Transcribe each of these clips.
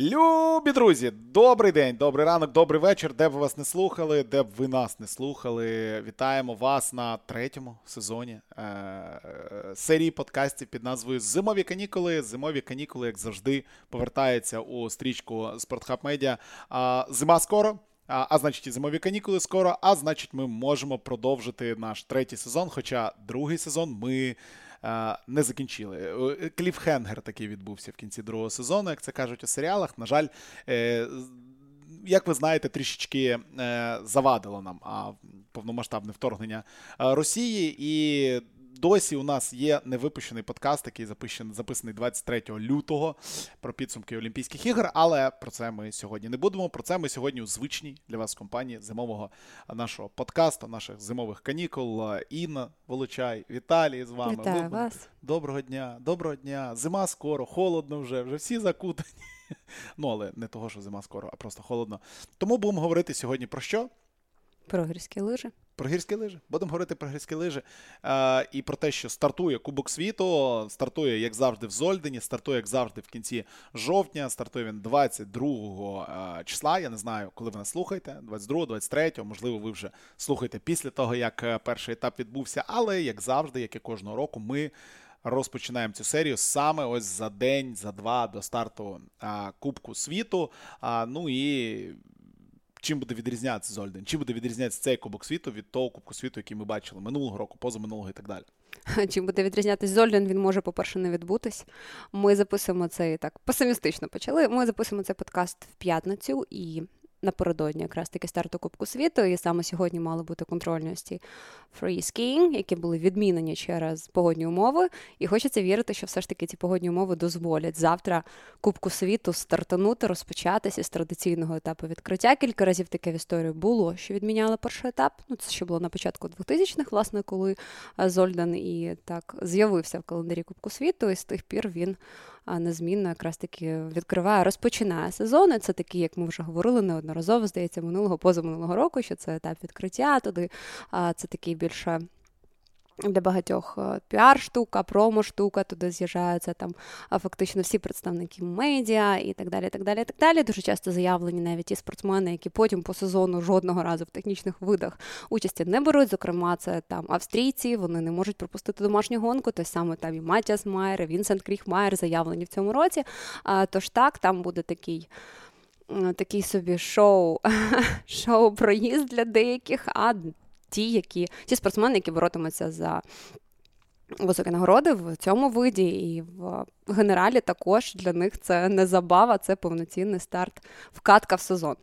Любі друзі, добрий день, добрий ранок, добрий вечір. Де б ви вас не слухали, де б ви нас не слухали. Вітаємо вас на третьому сезоні е- серії подкастів під назвою Зимові канікули. Зимові канікули, як завжди, повертаються у стрічку Спортхаб Медіа. Зима скоро. А, а значить, і зимові канікули скоро. А значить, ми можемо продовжити наш третій сезон. Хоча другий сезон ми. Не закінчили. Е, кліфхенгер такий відбувся в кінці другого сезону, як це кажуть у серіалах. На жаль, е, як ви знаєте, трішечки е, завадило нам повномасштабне вторгнення Росії, і Досі у нас є невипущений подкаст, який записаний, записаний 23 лютого про підсумки Олімпійських ігор. Але про це ми сьогодні не будемо. Про це ми сьогодні у звичній для вас компанії зимового нашого подкасту, наших зимових канікул. Інна Волочай, Віталій з вами. Вітаю Доброго, вас. Доброго дня, доброго дня. Зима скоро, холодно вже, вже всі закутані. Ну, але не того, що зима скоро, а просто холодно. Тому будемо говорити сьогодні про що? Про гірські лижі. Про гірські лижі. Будемо говорити про гірські лижі е, і про те, що стартує Кубок світу, стартує, як завжди, в Зольдені, стартує, як завжди, в кінці жовтня. Стартує він 22 е, числа. Я не знаю, коли ви нас слухаєте. 22, 23, можливо, ви вже слухаєте після того, як е, перший етап відбувся. Але, як завжди, як і кожного року, ми. Розпочинаємо цю серію саме ось за день, за два до старту а, Кубку світу. А, Ну і чим буде відрізнятися Зольден? Чим буде відрізнятися цей Кубок світу від того Кубку світу, який ми бачили минулого року, позаминулого і так далі? Чим буде відрізнятися Зольден, він може, по-перше, не відбутись. Ми записуємо цей так песимістично почали. Ми записуємо цей подкаст в п'ятницю і напередодні якраз таки старту Кубку світу, і саме сьогодні мали бути контрольності free skiing, які були відмінені через погодні умови. І хочеться вірити, що все ж таки ці погодні умови дозволять завтра Кубку світу стартанути, розпочатися з традиційного етапу відкриття. Кілька разів таке в історії було, що відміняли перший етап. Ну, це ще було на початку 2000-х, власне, коли Зольдан і так з'явився в календарі Кубку світу, і з тих пір він незмінно якраз таки відкриває, розпочинає сезони. Це такі, як ми вже говорили неодноразово, здається, минулого позаминулого року, що це етап відкриття. Туди це такий більше для багатьох е, піар-штука, промо-штука, туди з'їжджаються там фактично всі представники медіа і так далі. так далі, так далі. Дуже часто заявлені навіть ті спортсмени, які потім по сезону жодного разу в технічних видах участі не беруть. Зокрема, це там австрійці, вони не можуть пропустити домашню гонку. Той саме там і Матіас Майер, і Вінсент Кріхмайер заявлені в цьому році. Тож так, там буде такий. Такий собі шоу шоу проїзд для деяких, а ті, які ті спортсмени, які боротимуться за високі нагороди в цьому виді, і в генералі також для них це не забава, це повноцінний старт вкатка в сезон.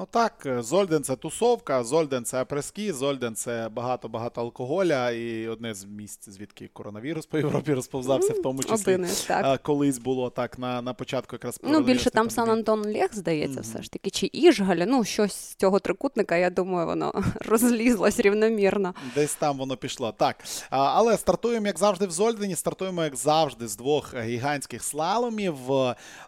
Ну так, е, Зольден це тусовка, Зольден це апрески, Зольден це багато-багато алкоголя, і одне з місць, звідки коронавірус по Європі розповзався, в тому числі Один, так. колись було так на на початку якраз Ну, більше там Сан Антон Лех, здається, mm-hmm. все ж таки, чи Іжгаля, ну щось з цього трикутника, я думаю, воно розлізлось рівномірно. Десь там воно пішло. Так. Але стартуємо, як завжди, в Зольдені, стартуємо, як завжди, з двох гігантських слаломів.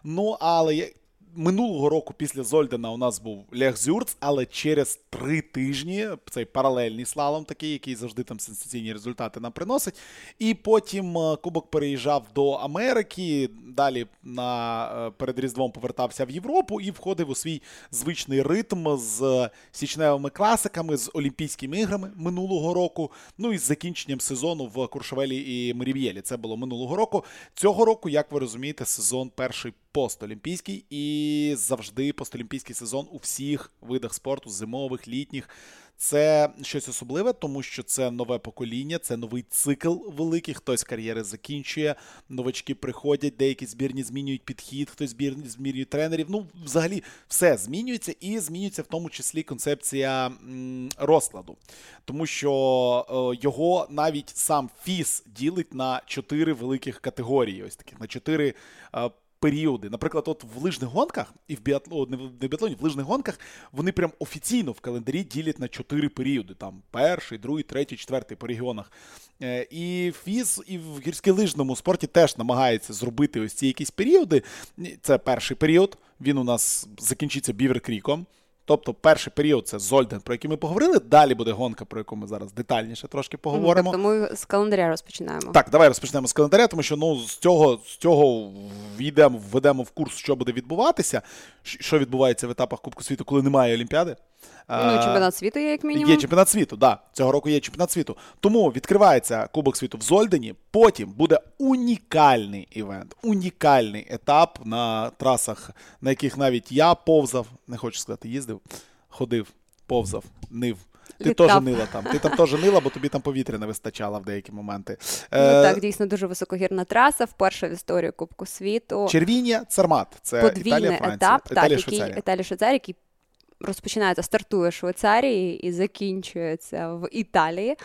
Ну, але минулого року після Зольдена у нас був Лех Зюрц, але через три тижні цей паралельний слалом, такий, який завжди там сенсаційні результати нам приносить. І потім е, Кубок переїжджав до Америки. Далі на е, перед Різдвом повертався в Європу і входив у свій звичний ритм з січневими класиками, з Олімпійськими іграми минулого року. Ну і з закінченням сезону в Куршавелі і Мерів'єлі. Це було минулого року. Цього року, як ви розумієте, сезон перший постолімпійський і завжди постолімпійський сезон у всіх видах спорту, зимових, літніх. Це щось особливе, тому що це нове покоління, це новий цикл великий. Хтось кар'єри закінчує, новачки приходять, деякі збірні змінюють підхід, хтось збірні змінює тренерів. Ну, взагалі, все змінюється, і змінюється в тому числі концепція розкладу, тому що е, його навіть сам ФІС ділить на чотири великих категорії. Ось таких на чотири. Періоди. Наприклад, от в лижних гонках і в біатло, не в біатлоні, в лижних гонках вони прям офіційно в календарі ділять на чотири періоди: там перший, другий, третій, четвертий по регіонах. Е, і фіз, і в гірськолижному спорті теж намагається зробити ось ці якісь періоди. Це перший період. Він у нас закінчиться Бівер Кріком. Тобто, перший період це Зольден, про який ми поговорили. Далі буде гонка, про яку ми зараз детальніше трошки поговоримо. Тобто ми з календаря розпочинаємо. Так, давай розпочнемо з календаря, тому що ну з цього з цього війдемо, введемо в курс, що буде відбуватися, що відбувається в етапах Кубку світу, коли немає Олімпіади. Ну, чемпіонат світу є як мінімум. Є чемпіонат світу, да. Цього року є чемпіонат світу. Тому відкривається Кубок світу в Зольдені. Потім буде унікальний івент, унікальний етап на трасах, на яких навіть я повзав, не хочу сказати, їздив, ходив, повзав, нив. Ти теж нила там. Ти там теж нила, бо тобі там повітря не вистачало в деякі моменти. Ну е... так, дійсно дуже високогірна траса. Вперше в історії Кубку світу. Червіння, Цермат. Це Подвійний Італія, Франція. етап, Італія, так, який Італія Швейцарія, який розпочинається, стартує в Швейцарії і закінчується в Італії.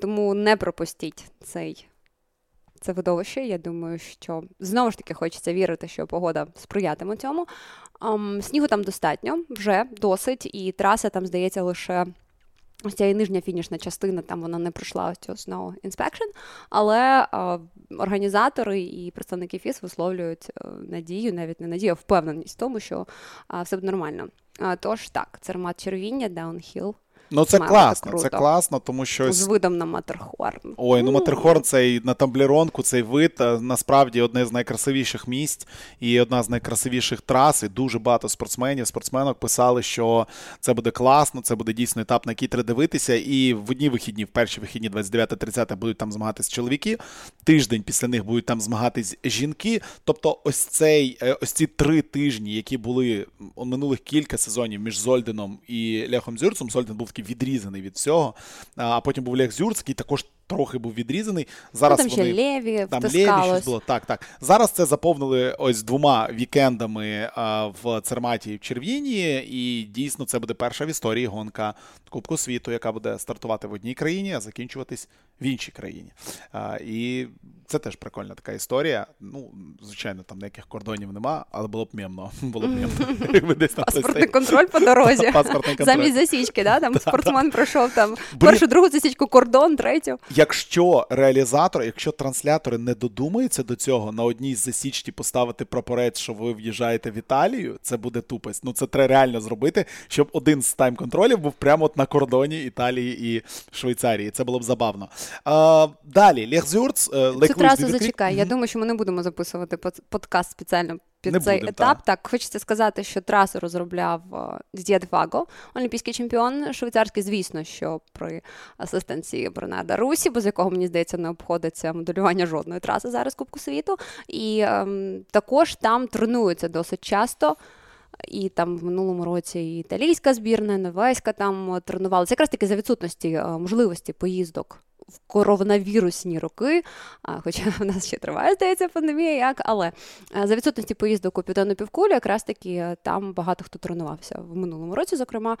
Тому не пропустіть цей. Це видовище. Я думаю, що знову ж таки хочеться вірити, що погода сприятиме цьому. Снігу там достатньо, вже досить, і траса там, здається, лише ось ця і нижня фінішна частина, там вона не пройшла ось цього Snow Inspection, але uh, організатори і представники ФІС висловлюють uh, надію, навіть не надію, а впевненість в тому, що uh, все буде нормально. Тож так, це Церматт Червінія, downhill. Ну, це Мало класно, це класно, тому що з видом на Матерхорн. Ой, ну Матерхорн цей на Тамблеронку, цей вид насправді одне з найкрасивіших місць і одна з найкрасивіших трас. І Дуже багато спортсменів, спортсменок писали, що це буде класно, це буде дійсно етап, на який треба дивитися. І в одні вихідні, в перші вихідні, 29-30, будуть там змагатись чоловіки. Тиждень після них будуть там змагатись жінки. Тобто, ось цей е, ось ці три тижні, які були минулих кілька сезонів між Зольденом і Лехом Зюрцем. Зольден був відрізаний від всього. А потім був Лех Зюрцький, також трохи був відрізаний. Зараз ну, там вони ще Леві там Леві щось було. Так, так. Зараз це заповнили ось двома вікендами а, в Церматі і в Червіні, і дійсно це буде перша в історії гонка Кубку світу, яка буде стартувати в одній країні, а закінчуватись в іншій країні. А, І це теж прикольна така історія. Ну, звичайно, там ніяких кордонів нема, але було б мємно. Було б мємно. Паспортний контроль по дорозі. Замість засічки, да? Там спортсмен пройшов там першу, другу засічку, кордон, третю. Якщо реалізатор, якщо транслятори не додумаються до цього на одній з засічці поставити прапорець, що ви в'їжджаєте в Італію, це буде тупость. Ну це треба реально зробити, щоб один з тайм-контролів був прямо от на кордоні Італії і Швейцарії. Це було б забавно. А, Далі Лехзюрц, Цю трасу зачекай. Mm-hmm. Я думаю, що ми не будемо записувати подкаст спеціально під не цей будем, етап. Так. так, хочеться сказати, що трасу розробляв Дід'є Фаго, олімпійський чемпіон швейцарський, звісно, що при асистенції Бернарда Русі, без якого мені здається не обходиться моделювання жодної траси зараз Кубку світу. І ем, також там тренуються досить часто. І там в минулому році і італійська збірна, новайська там тренувалася. Якраз таки за відсутності е, можливості поїздок в коронавірусні роки, хоча в нас ще триває, здається, пандемія, як, але за відсутності поїздок у південну півкулю, якраз таки там багато хто тренувався в минулому році, зокрема,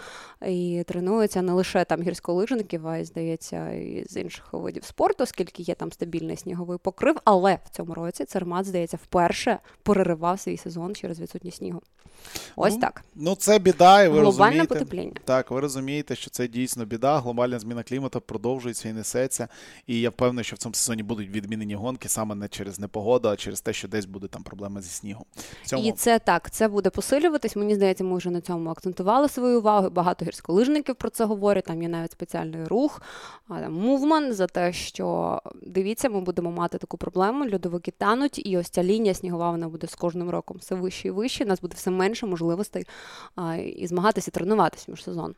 і тренуються не лише там гірськолижників, а й здається, і з інших видів спорту, оскільки є там стабільний сніговий покрив. Але в цьому році Цермат, здається, вперше переривав свій сезон через відсутність снігу. Ось ну, так. Ну, це біда, і ви Глобальне розумієте. потепління. Так, ви розумієте, що це дійсно біда. Глобальна зміна клімату продовжується і несеться. І я впевнений, що в цьому сезоні будуть відмінені гонки саме не через непогоду, а через те, що десь буде там проблема зі снігом. Цьому... І це так, це буде посилюватись. Мені здається, ми вже на цьому акцентували свою увагу. Багато гірськолижників про це говорять. Там є навіть спеціальний рух, мувман за те, що дивіться, ми будемо мати таку проблему. Льодовики тануть, і ось ця лінія снігова вона буде з кожним роком все вище і вище. Нас буде все менше можливостей і змагатися, і тренуватися між сезон.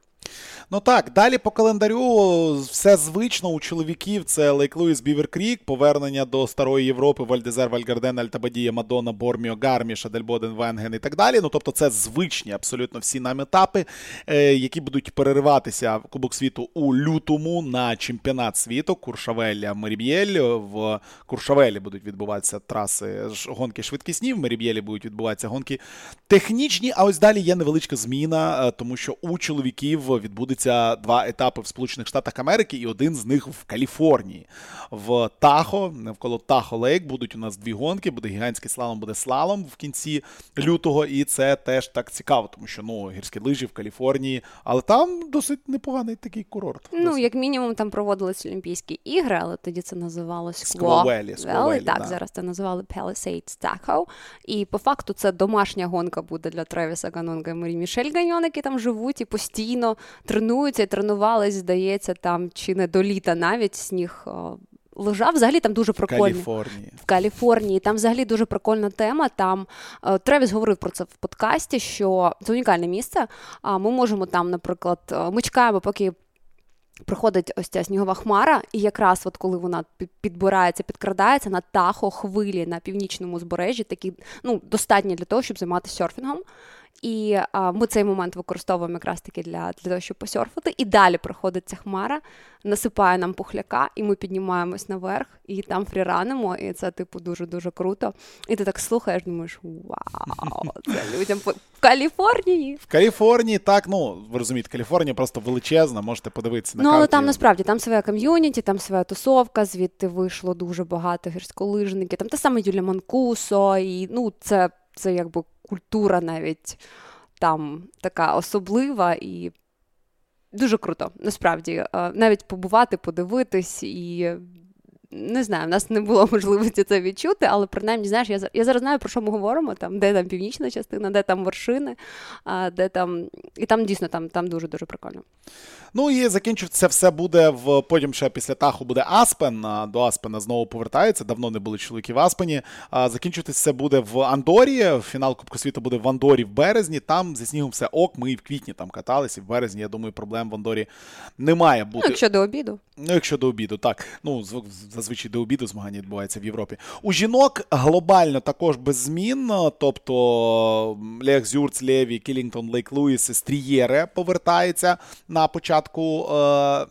Ну так, далі по календарю все звично у чоловіків. Це Лейк Луїс Бівер повернення до Старої Європи, Валь-д'Ізер, Валь-Гардена, Альтабадія, Мадона, Борміо, Гарміш, Адельбоден, Венген і так далі. Ну тобто, це звичні абсолютно всі нам етапи, е, які будуть перериватися в Кубок світу у лютому на чемпіонат світу. Куршавель Мерібель. В Куршавелі будуть відбуватися траси гонки швидкісні. В Мерібелі будуть відбуватися гонки технічні. А ось далі є невеличка зміна, е, тому що у чоловіків відбудеться два етапи в Сполучених Штатах Америки, і один з них в Каліфорнії. В Тахо, навколо Тахо Лейк, будуть у нас дві гонки, буде гігантський слалом, буде слалом в кінці лютого. І це теж так цікаво, тому що ну, гірські лижі в Каліфорнії, але там досить непоганий такий курорт. Ну, Досить. як мінімум, там проводились Олімпійські ігри, але тоді це називалось Сквовелі, Сквовелі, Так, да. зараз це називали Palisades Tahoe. І по факту це домашня гонка буде для Тревіса Ганонга і Марі Мішель Ганьон, які там живуть і постійно тренуються і тренувались, здається, там чи не до літа навіть сніг. о, Лежав взагалі там дуже в прикольно. Каліфорнії. в Каліфорнії. Там взагалі дуже прикольна тема. Там е, Тревіс говорив про це в подкасті, що це унікальне місце. А ми можемо там, наприклад, е, ми чекаємо, поки. Приходить ось ця снігова хмара, і якраз от коли вона підбирається, підкрадається на тахо хвилі на північному узбережжі, такі ну достатні для того, щоб займатися серфінгом. І а, ми цей момент використовуємо якраз таки для, для того, щоб посерфити. І далі приходить ця хмара, насипає нам пухляка, і ми піднімаємось наверх, і там фріранимо, і це, типу, дуже-дуже круто. І ти так слухаєш, думаєш, вау, це людям по- в Каліфорнії. В Каліфорнії так, ну ви розумієте, Каліфорнія просто величезна, можете подивитися на Ну, але карті. там насправді там своя ком'юніті, там своя тусовка, звідти вийшло дуже багато гірськолижників, там та саме Юлія Манкусо, і ну, це, це якби культура навіть там така особлива і дуже круто, насправді. Е, Навіть побувати, подивитись і. Не знаю, в нас не було можливості це відчути, але принаймні, знаєш, я, я зараз знаю, про що ми говоримо, там, де там північна частина, де там вершини, а, де там. І там дійсно там, там дуже-дуже прикольно. Ну і закінчиться все буде в потім ще після Таху буде Аспен. До Аспена знову повертається. Давно не були чоловіки в Аспені. А Закінчуватись все буде в Андорі. Фінал Кубку світу буде в Андорі в березні. Там зі снігом все ок. Ми і в квітні там каталися. І в березні, я думаю, проблем в Андорі не має Ну, якщо до обіду. Ну, якщо до обіду, так. Ну, зазвичай до обіду змагання відбувається в Європі. У жінок глобально також без змін. Тобто Лех Зюрц, Леві, Кілінгтон, Лейк Луїс, Сестрієре повертається на початку е,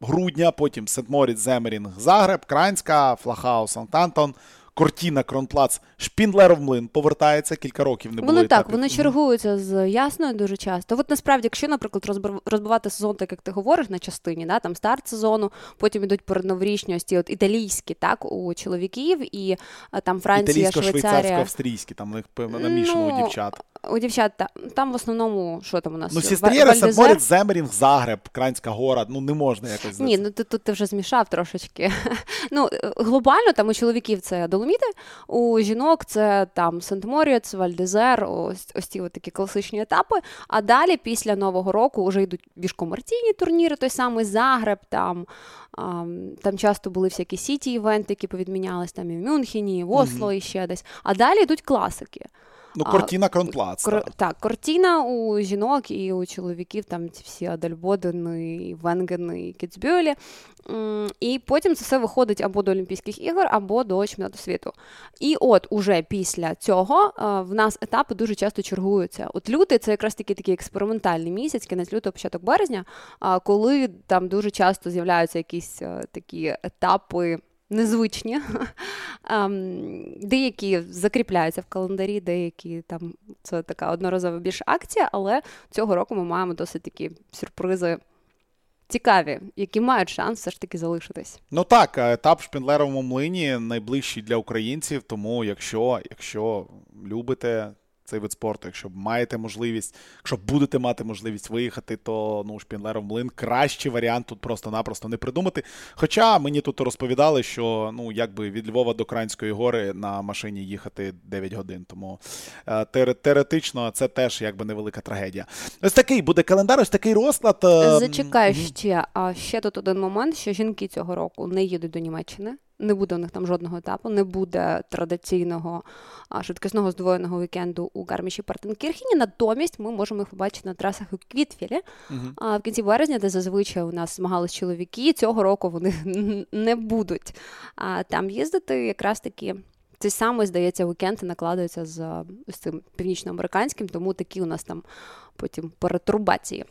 грудня. Потім Сент-Моріц, Земмерінг, Загреб, Кранська, Флахау, Сант-Антон. Кортіна, Кронплац, Шпіндлеров Млин повертається кілька років. Не було Вони так, етапів. вони чергуються з Ясною дуже часто. От насправді, якщо, наприклад, розбив- розбивати сезон, так як ти говориш на частині, да, там старт сезону, потім ідуть передноворічні ось ті от італійські, так, у чоловіків, і там Франція, Італійсько-швейцарсько, Швейцарія. австрійські, там в них певно, намішано у Ну, дівчат. У дівчат там в основному, що там у нас? Ну, Сістрієра, Вальдезер? Земерінг, Загреб, Кранська гора. Ну, не можна якось. Ні, ну тут, тут ти вже змішав трошечки. Ну, е, глобально там у чоловіків це Доломіти, у жінок це там Сент-Моріц, Вальдезер, ось, ось ці от такі класичні етапи. А далі, після Нового року, вже йдуть більш комерційні турніри, той самий Загреб, там, ам, там часто були всякі сіті-івенти, які повідмінялись там і в Мюнхені, і в Осло, і ще десь. А далі йдуть класики. Ну, Кортіна, Кронплац. Кор... так. Так, картина у жінок і у чоловіків, там ці всі Адельбодени, і Венгени, Кіцбюлі. І потім це все виходить або до Олімпійських ігор, або до чемпіонату світу. І от уже після цього е, в нас етапи дуже часто чергуються. От лютий це якраз такий такий експериментальний місяць, кінець лютого, початок березня, коли там дуже часто з'являються якісь е, такі етапи. Незвичні, Ем, деякі закріпляються в календарі, деякі там це така одноразова більш акція, але цього року ми маємо досить такі сюрпризи цікаві, які мають шанс все ж таки залишитись. Ну так, етап в Шпіндлеровому млині найближчий для українців. Тому, якщо, якщо любите цей вид спорту, якщо маєте можливість, якщо будете мати можливість виїхати, то ну Шпіндлеров млин кращий варіант тут просто-напросто не придумати. Хоча мені тут розповідали, що ну якби від Львова до Кранської гори на машині їхати 9 годин. Тому е, теоретично це теж якби невелика трагедія. Ось такий буде календар, ось такий розклад. е, Зачекай ще. А ще тут один момент, що жінки цього року не їдуть до Німеччини. Не буде у них там жодного етапу, не буде традиційного швидкісного здвоєного вікенду у Гарміші Партенкірхені. Натомість ми можемо їх побачити на трасах у Квітфілі а, в кінці березня, де зазвичай у нас змагались чоловіки. Цього року вони не будуть а, там їздити. Якраз таки цей самий, здається, уікенд накладується з, з цим північноамериканським, тому такі у нас там потім перетурбації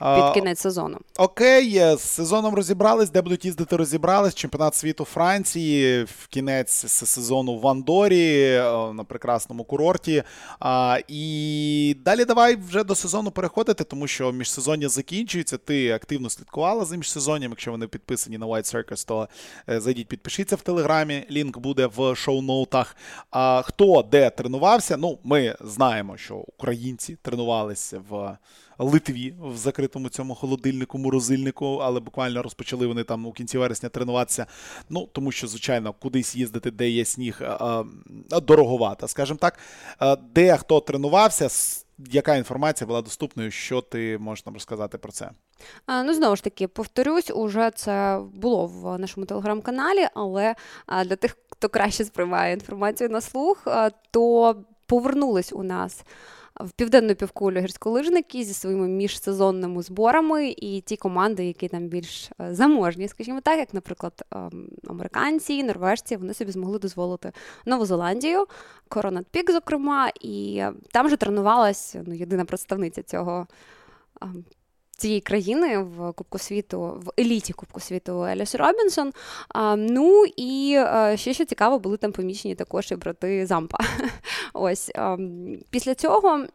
під кінець сезону. Окей, е, з сезоном розібрались, де будуть їздити, розібрались. Чемпіонат світу Франції в кінець сезону в Андорі е, на прекрасному курорті. А, І далі давай вже до сезону переходити, тому що міжсезоння закінчується. Ти активно слідкувала за міжсезонням. Якщо вони підписані на White Circus, то е, зайдіть, підпишіться в телеграмі. Лінк буде в шоу-ноутах. А хто де тренувався? Ну, ми знаємо, що українці тренувалися в Литві в закритому цьому холодильнику, морозильнику, але буквально розпочали вони там у кінці вересня тренуватися. Ну, тому що, звичайно, кудись їздити, де є сніг, дороговато, скажімо так. Де хто тренувався, яка інформація була доступною, що ти можеш нам розказати про це? Ну, знову ж таки, повторюсь, уже це було в нашому телеграм-каналі, але для тих, хто краще сприймає інформацію на слух, то повернулись у нас в південну півкулю гірськолижники зі своїми міжсезонними зборами, і ті команди, які там більш е, заможні, скажімо так, як, наприклад, ем, американці, норвежці, вони собі змогли дозволити Нову Зеландію, Коронат Пік, зокрема, і там же тренувалась ну, єдина представниця цього ем, цієї країни в Кубку світу, в еліті Кубку світу Еліс Робінсон. Ну і а, ще що цікаво, були там помічені також і брати Зампа. Ось після цього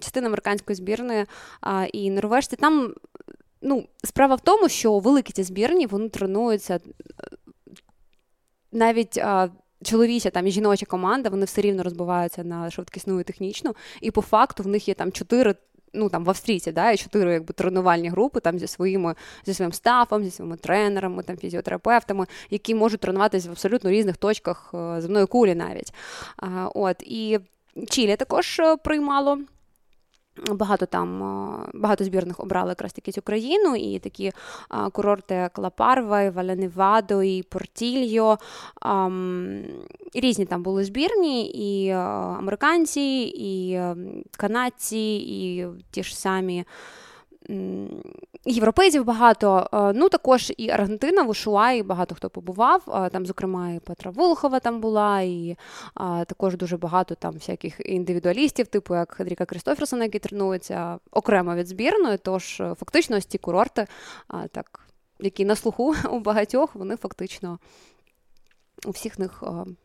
частина американської збірної і норвежці там. Ну, справа в тому, що великі ці збірні вони тренуються е, навіть. А, Чоловіча там і жіноча команда, вони все рівно розбиваються на швидкісну і технічну, і по факту в них є там чотири ну там в Австрійці, да, і чотири якби тренувальні групи там зі своїми зі своїм стафом, зі своїми тренерами, там фізіотерапевтами, які можуть тренуватися в абсолютно різних точках е, земної кулі навіть. От і Чилі також приймало. Багато там багато збірних обрали якраз таки цю країну, і такі курорти як Лапарва, Валеневадо, і Портільо. Різні там були збірні, і американці, і канадці, і ті ж самі європейців багато. Е, ну також і Аргентина, в Ушуаї багато хто побував. Е, там, зокрема, і Петра Волхова там була, і а, також дуже багато там всяких індивідуалістів, типу як Хедріка Крістоферсона, які тренуються окремо від збірної. Тож е, фактично ось ці курорти, так, які на слуху у багатьох, вони фактично у всіх них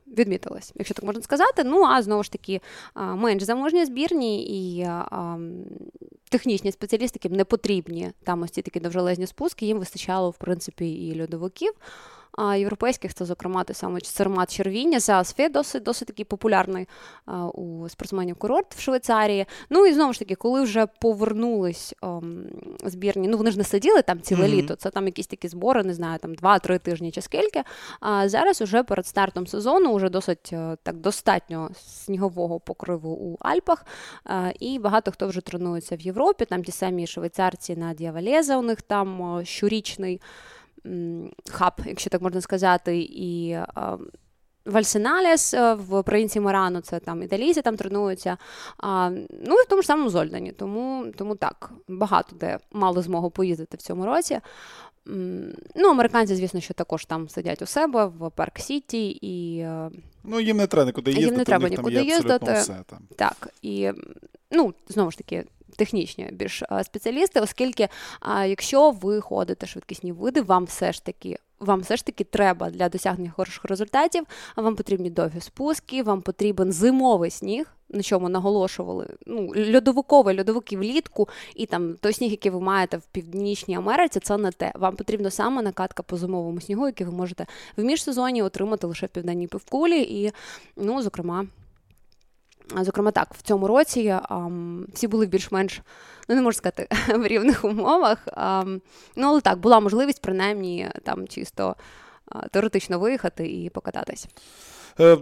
відмітилось, якщо так можна сказати. Ну а знову ж таки менш заможні збірні і технічні спеціалісти, яким не потрібні там ось ці такі довжелезні спуски, їм вистачало в принципі і льодовиків європейських це, зокрема, той самий Сермат Червіння, Сеасфе, досить досить такий популярний а, у спортсменів курорт в Швейцарії. Ну і знову ж таки, коли вже повернулись а, ем, збірні, ну вони ж не сиділи там ціле mm-hmm. літо, це там якісь такі збори, не знаю, там два-три тижні чи скільки. А зараз уже перед стартом сезону вже досить е, так достатньо снігового покриву у Альпах. А, і багато хто вже тренується в Європі. Там ті самі швейцарці Надія Валеза, у них там е, щорічний хаб, якщо так можна сказати, і Вальсеналіс е, в провінції Морану, це там італійці там тренуються. А, Ну і в тому ж самому Зольдані. Тому тому так, багато де мали змогу поїздити в цьому році. Ну, Американці, звісно, що також там сидять у себе в Парк Сіті. і... Е, ну, їм не треба нікуди їздити. Їм не треба нікуди їздити. Все, там. Так, і ну, знову ж таки, технічні більш спеціалісти, оскільки якщо ви ходите швидкісні види, вам все ж таки. Вам все ж таки треба для досягнення хороших результатів. Вам потрібні довгі спуски, вам потрібен зимовий сніг, на чому наголошували. Ну, льодовиковий льодовики влітку, і там той сніг, який ви маєте в Північній Америці, це не те. Вам потрібна саме накатка по зимовому снігу, який ви можете в міжсезоні отримати лише в південній півкулі, і, ну, зокрема. Зокрема, так, в цьому році а, всі були більш-менш, ну не можу сказати, в рівних умовах. А, ну, але так, була можливість принаймні там чисто а, теоретично виїхати і покататись. Е,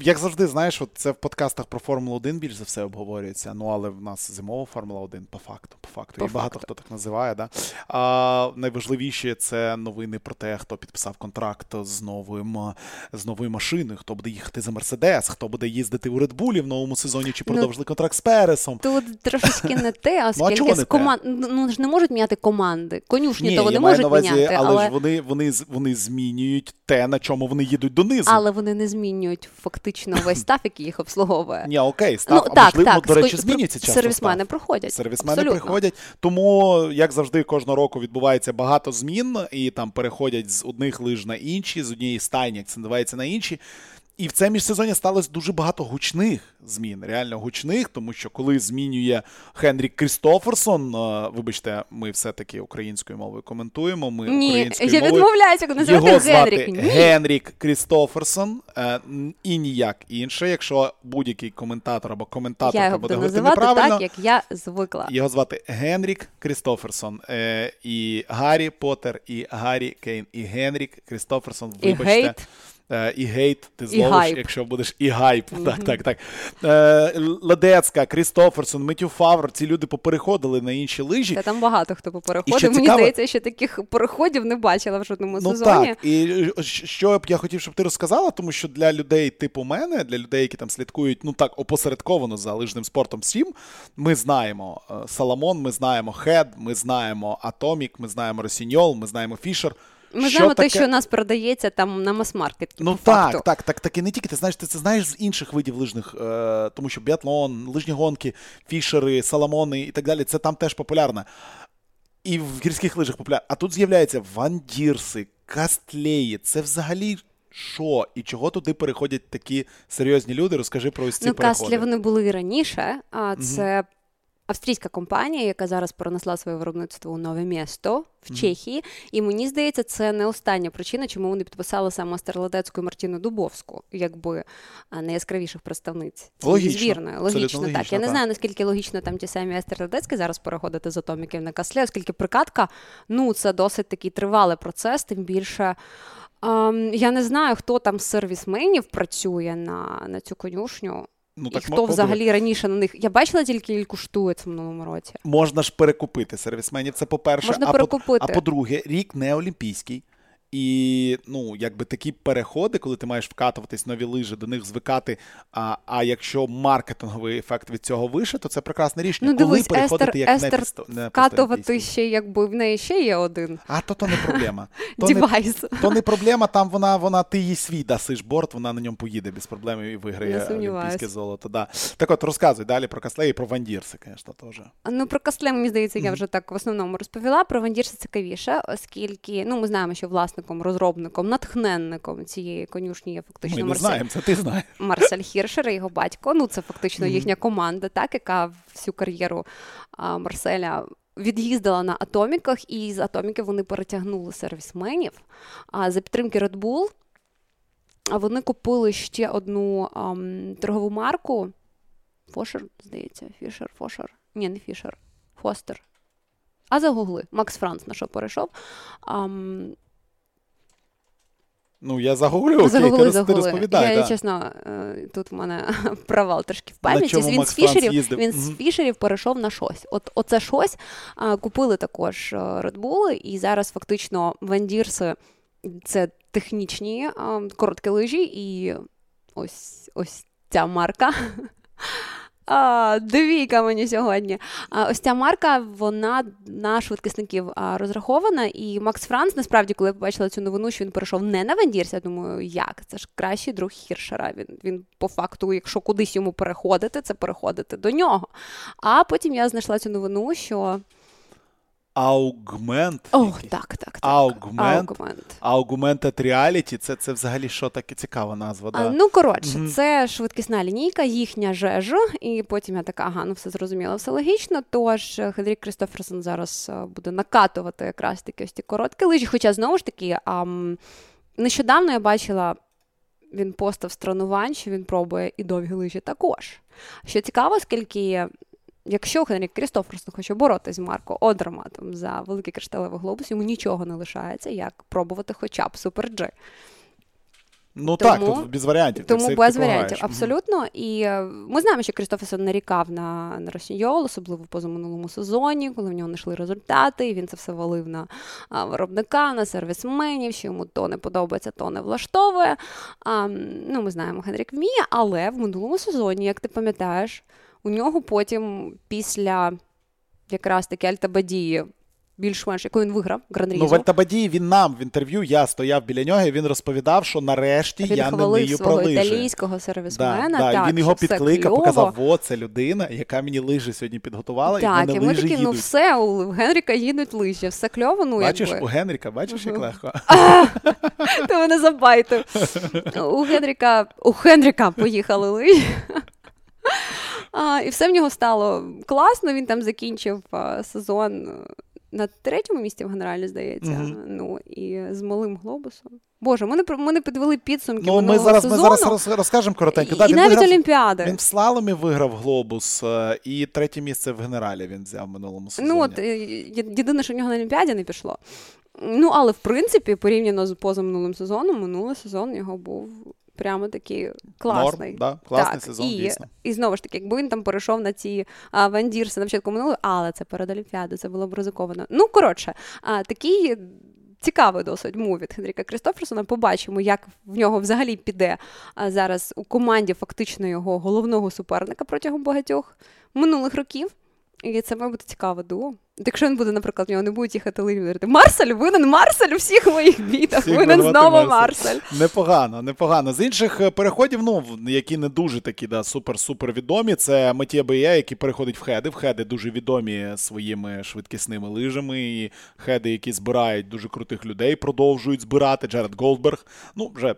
як завжди, знаєш, от це в подкастах про Формулу 1 більш за все обговорюється. Ну, але в нас зимова Формула 1 по факту. По факту. По І факту. багато хто так називає. Да? А найважливіше це новини про те, хто підписав контракт з новим з новою машиною, хто буде їхати за Мерседес, хто буде їздити у Редбулі в новому сезоні, чи ну, продовжили ну, контракт з Пересом. Тут трошечки не те, оскільки ну, а з команд ну ж не можуть міняти команди. Конюшні Ні, то вони можуть міняти. Але, але ж вони, вони, вони змінюють те, на чому вони їдуть донизу. Але вони не змінюють змінюють фактично весь став, який їх обслуговує. Ні, окей, став, ну, а так, можливо, так, до речі, змінюється часто Сервісмени став. проходять. Сервісмени Абсолютно. приходять. Тому, як завжди, кожного року відбувається багато змін, і там переходять з одних лиж на інші, з однієї стайні, як це називається, на інші. І в це міжсезоння сталося дуже багато гучних змін, реально гучних, тому що коли змінює Хенрік Крістоферсон, вибачте, ми все-таки українською мовою коментуємо. Ми Ні, українською я мовою. відмовляюся, називати Його Генрік. Ні. Генрік Крістоферсон е, і ніяк інше. Якщо будь-який коментатор або коментаторка я буде говорити неправильно, так, як я звикла. Його звати Генрік Крістоферсон. Е, І Гаррі Поттер, і Гаррі Кейн, і Генрік Крістоферсон. Вибачте. І hate. Е, і hate, ти зловиш, якщо будеш і hype. Mm-hmm. Так, так, так. Е, Ледецька, Крістоферсон, Матьє Февр, ці люди попереходили на інші лижі. Та там багато хто попереходив. Мені цікаво... здається, що таких переходів не бачила в жодному ну, сезоні. Так, і що б я хотів, щоб ти розказала, тому що для людей типу мене, для людей, які там слідкують, ну так, опосередковано за лижним спортом всім, ми знаємо е, Саламон, ми знаємо Хед, ми знаємо Атомік, ми знаємо Росіньол, ми знаємо Фішер. Ми знаємо таке... те, що у нас продається там на мас-маркет. Ну по так, факту. так, так, так і не тільки. Ти знаєш, ти це знаєш з інших видів лижних, е, тому що біатлон, лижні гонки, фішери, саламони і так далі. Це там теж популярно. І в гірських лижах популярно. А тут з'являються вандірси, кастлеї. Це взагалі. Що і чого туди переходять такі серйозні люди? Розкажи про ось ці ну, переходи. кастлі вони були і раніше, а це австрійська компанія, яка зараз перенесла своє виробництво у нове місто в. Чехії. І мені здається, це не остання причина, чому вони підписали саме Стерладецьку і Мартіну Дубовську, якби найяскравіших представниць цієї збірної. Логічно, логічно, так. Я не знаю, наскільки логічно там ті самі Естерладецькі зараз переходити з атоміків на каслі, оскільки прикатка, ну це досить такий тривалий процес, тим більше. Um, я не знаю, хто там з сервісменів працює на на цю конюшню. Ну, так, І хто взагалі раніше на них. Я бачила тільки Ільку Штуец в минулому році. Можна ж перекупити сервісменів. Це по-перше, Можна а, перекупити. По, а по-друге, рік не олімпійський. І ну, якби такі переходи, коли ти маєш вкатуватись нові лижі, до них звикати. А а якщо маркетинговий ефект від цього вище, то це прекрасне рішення. Ну, коли дивись, переходити Естер, як Естер не вкатувати ще, якби в неї ще є один. А то то не проблема. То Дівайс. Не, то не проблема. Там вона вона ти їй свій дасиш борт, вона на ньому поїде без проблем і виграє олімпійське золото. Да. Так от розказуй далі про Касле і про Вандірси, звісно, теж. Ну про Касле, мені здається, я вже так в основному розповіла. Про Вандірси цікавіше, оскільки ну ми знаємо, що власником розробником натхненником цієї конюшні є фактично Ми не Марсель... знаємо, це ти знаєш. Марсель Хіршер і його батько. Ну, це фактично їхня команда, так, яка всю кар'єру а, Марселя. Від'їздила на атоміках, і з атоміків вони перетягнули сервісменів. А за підтримки Red Bull вони купили ще одну ам, торгову марку. Фошер, здається, Фішер, Фошер. Ні, не Фішер, Фостер. А загугли. Макс Франц на що перейшов. Ам, Ну, я загуглю, окей, загугли, ти, загугли. ти розповідай. Я, да. чесно, е, тут в мене провал трошки в пам'яті. Він з фішерів він з фішерів перейшов на щось. От Оце щось купили також Red і зараз фактично вандірси це технічні короткі лижі, і ось ось ця марка. А, Двійка мені сьогодні. А, Ось ця марка, вона на швидкісників а, розрахована. І Макс Франц, насправді, коли я побачила цю новину, що він перейшов не на Вендірс, я думаю, як? Це ж кращий друг Хіршера. Він, він по факту, якщо кудись йому переходити, це переходити до нього. А потім я знайшла цю новину, що. Аугмент. Ох, так, так. так. Аугмент. Augmented reality. Це це взагалі що таке цікава назва. Да? А, ну, коротше, mm-hmm. це швидкісна лінійка, їхня жежу. І потім я така, ага, ну все зрозуміло, все логічно. Тож е, Генрік Крістоферсон зараз е, буде накатувати якраз таки ось ті короткі лижі. Хоча, знову ж таки, ам, нещодавно я бачила. Він постив з тренувань, що він пробує і довгі лижі також. Що цікаво, скільки Якщо Хенрік Крістоферсон хоче боротися з Марко Одерматом за великий кришталевий глобус, йому нічого не лишається, як пробувати хоча б Супер Джи. Ну тому, так, тут без варіантів. Тому без варіантів, абсолютно. І е, ми знаємо, що Крістоферсон нарікав на на Росіньол, особливо в позаминулому сезоні, коли в нього не йшли результати, і він це все валив на а, виробника, на сервісменів, що йому то не подобається, то не влаштовує. А, ну, Ми знаємо, Генрік вміє, але в минулому сезоні, як ти пам'ятаєш, у нього потім після якраз таки Альтабадії більш-менш, яку він виграв гран-різу. Ну, в Альтабаді він нам в інтерв'ю, я стояв біля нього, і він розповідав, що нарешті він я не нию про лижі. італійського сервісмена. Да, да. Так, він його підкликав, показав, во, це людина, яка мені лижі сьогодні підготувала, і Так, мене і ми лижі такі, ну все, у Генріка їдуть лижі, все кльово, ну Бачиш, якби. у Генріка, бачиш, як легко. Ти мене забайтив. У Генріка, у Генріка поїхали лижі. А, і все в нього стало класно. Він там закінчив а, сезон е, на третьому місці в генералі, здається. Мгм. Ну і з малим глобусом. Боже, ми не, ми не підвели підсумки. Ну, ми зараз, ми зараз розкажемо коротенько. І, Да, і він, навіть виграв, Олімпіади. він в слаломі виграв глобус, е, і третє місце в генералі він взяв в минулому сезоні. Ну, от, е, єдине, що в нього на Олімпіаді не пішло. Ну, але в принципі, порівняно з позаминулим сезоном, минулий сезон його був прямо такий класний. Норм, да, класний так, сезон, і, дійсно. І знову ж таки, якби він там перейшов на ці а, вандірси на початку минулого, але це перед Олімпіадою, це було б ризиковано. Ну, коротше, а, такий. Цікавий досить мув від Хенріка Крістоферсона. Побачимо, як в нього взагалі піде а, зараз у команді фактично його головного суперника протягом багатьох минулих років. І це має бути цікаве дуо. От Якщо він буде, наприклад, в нього не будуть їхати лидери. Марсель винен Марсель у всіх моїх бідах. Всіх Винен знову Марсель. Марсель. Непогано, непогано. З інших е, переходів, ну, які не дуже такі, да, супер-супер відомі, це Матія Бея, який переходить в хеди. В хеди дуже відомі своїми швидкісними лижами. І хеди, які збирають дуже крутих людей, продовжують збирати. Джеред Голдберг, ну, вже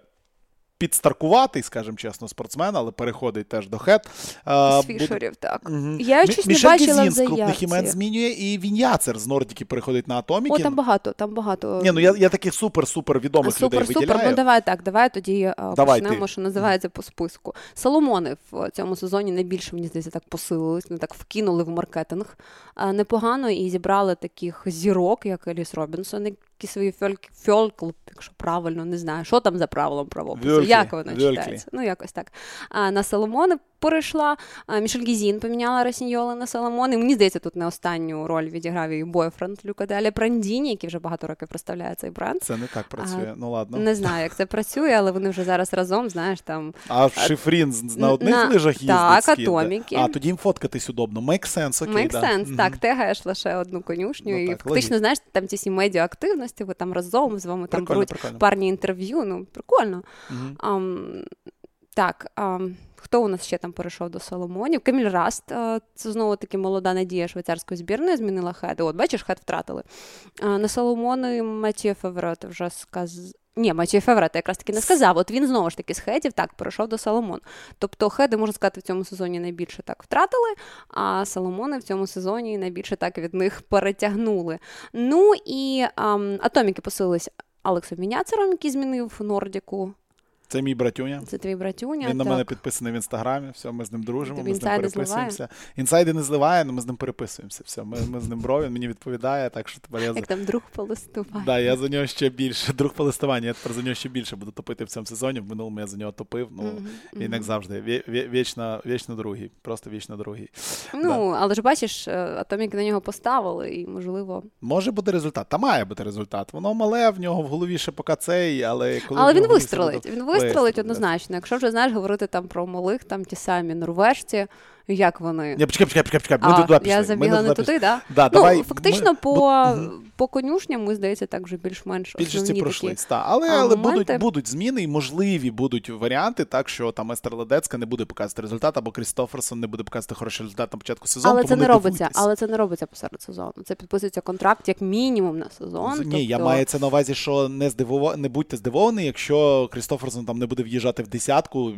підстаркуватий, скажімо чесно, спортсмен, але переходить теж до хед. А, З буде- фішерів, так. Мгм. Я Мі- щось не Мішель бачила в з крупних імен змінює, і Віньяцер з Нордіки переходить на Атоміки. О, там багато, там багато. Ні, ну я, я таких супер-супер відомих Супер, людей супер. виділяю. Ну давай так, давай тоді е, Давай почнемо, ти. що називається по списку. Соломони в цьому сезоні найбільше, мені здається, так посилились, не так вкинули в маркетинг е, непогано і зібрали таких зірок, як Еліс Робінсон, які свої фьольк, якщо правильно, не знаю, що там за правилом правопису, Вьолклі, як воно вьолклі. читається. Ну, якось так. А на Соломони перейшла. Мішель Гізін поміняла Росіньоли на Соломони. Мені здається, тут не останню роль відіграв її бойфренд Люка Делі Прандіні, який вже багато років представляє цей бренд. Це не так працює. ну ладно. Не знаю, як це працює, але вони вже зараз разом, знаєш, там. А Шифрін на одних на- лижах їздить? так, атоміки. А, тоді їм фоткатись удобно. Make sense, окей, Make да. sense, Мгм. так, тегаєш лише одну конюшню, Ну, і так, фактично, логічно. знаєш, там ці всі медіаактивності, ви там разом з вами там беруть парні інтерв'ю. Ну, прикольно. Мгм. Ам, так, ам, хто у нас ще там перейшов до Соломонів? Каміль Раст, це знову таки молода надія швейцарської збірної, змінила хед. От, бачиш, хед втратили. На Соломони Матія Февре, ти вже сказ... Ні, Матія Февре, ти якраз таки не сказав. От він знову ж таки з хедів так перейшов до Соломон. Тобто хеди, можна сказати, в цьому сезоні найбільше так втратили, а Соломони в цьому сезоні найбільше так від них перетягнули. Ну і ам, атоміки посилились Алексом Міняцером, який змінив Нордіку. Це мій братюня. Це твій братюня. Він на мене підписаний в інстаграмі. Все, ми з ним дружимо, ми з ним переписуємося. Інсайди не зливає, але ми з ним переписуємося. Все, ми, ми з ним бро, він мені відповідає, так що тепер я за. Як там друг по листуванню. Да, я за нього ще більше. Друг по листуванню, я тепер за нього ще більше буду топити в цьому сезоні. В минулому я за нього топив. Ну, Мгм, він як завжди. Вє- Вічно, вічно другий. Просто вічно другий. Ну, але ж бачиш, е, атоміки на нього поставили, і можливо. Може бути результат. Та має бути результат. Воно мале, в нього в голові ще поки цей, але коли. але він вистрелить. Він вистрелить однозначно. Якщо вже знаєш говорити там про малих, там ті самі норвежці, як вони. Ні, почекай, почекай, почекай, почекай. Ми А, туди пішли. я Ми забігла не туди туди, так? Да, ну, давай, фактично, ми- по, по конюшням, ми, здається, так вже більш-менш Більшості пройшли. такі. Та. Але, а, але моменти. будуть, будуть зміни і можливі будуть варіанти, так що там Естер Ладецька не буде показувати результат, або Крістоферсон не буде показувати хороший результат на початку сезону. Але тому це не робиться, дивуйтесь. але це не робиться посеред сезону. Це підписується контракт як мінімум на сезон. Ні, я тобто- маю це на увазі, що не здивова... не будьте здивовані, якщо Крістоферсон там не буде в'їжджати в десятку,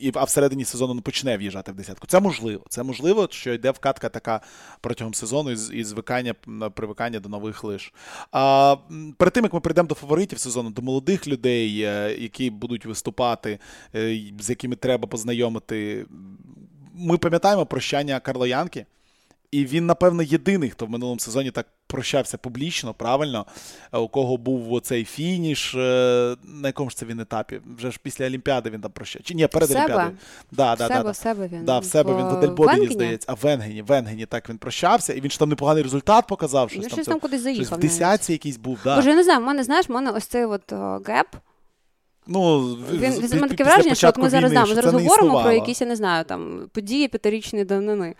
і, а всередині сезону не почне в'їжджати в десятку. Це можливо. Це можливо, що йде вкатка така протягом сезону і звикання, привикання до нових лиш. А, перед тим, як ми прийдемо до фаворитів сезону, до молодих людей, е, які будуть виступати, е, з якими треба познайомити, ми пам'ятаємо прощання Карло Янки. І він, напевно, єдиний, хто в минулому сезоні так прощався публічно, правильно, е, у кого був оцей фініш. е, На якому ж це він етапі? Вже ж після Олімпіади він там прощався. Чи ні, перед В себе? Олімпіадою. Да, в да, себе, да. в себе він. Да, в себе він в Адельбодені, Венгені? здається, а в Венгені, в Венгені так він прощався, і він ж там непоганий результат показав. Щось Він там, щось там кудись щось заїхав. в десятці якийсь був. Да. Боже, я не знаю, в мене, знаєш, в мене ось цей от о, геп. ну, Він, з- він пі- таке враження, що от ми зараз, війни, да, ми зараз говоримо про якісь, я не знаю, там, події п'ятирічної давнини.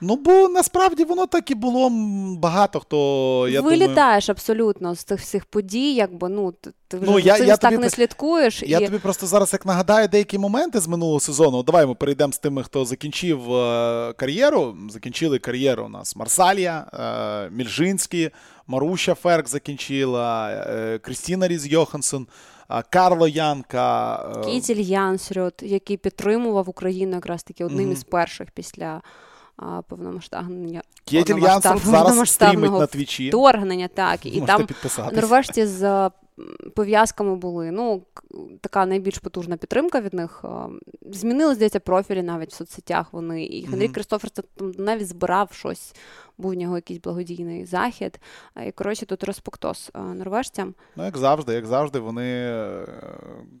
Ну, бо насправді воно так і було багато хто. я Вилітаєш думаю... абсолютно з тих всіх подій, якби ну ти вже ну, я, цим я так тобі, не слідкуєш. Я і... тобі просто зараз як нагадаю деякі моменти з минулого сезону. Давай ми перейдемо з тими, хто закінчив е, кар'єру. Закінчили кар'єру у нас Марсалія, е, Мільжинський, Маруша Ферк закінчила, е, Крістіна Різ Йоханссон. Карло Янка. Кітіль Янсрюд, який підтримував Україну якраз таки одним mm-hmm. із перших після повномасштабного зараз стрімить на твічі. Вторгнення, так. І Можете там норвежці з пов'язками були. Ну, така найбільш потужна підтримка від них. Змінили, здається, профілі навіть в соцсетях вони. І Генрі mm-hmm. Там навіть збирав щось, був у нього якийсь благодійний захід. І коротше, тут розпоктос норвежцям. Ну, як завжди, як завжди, вони е,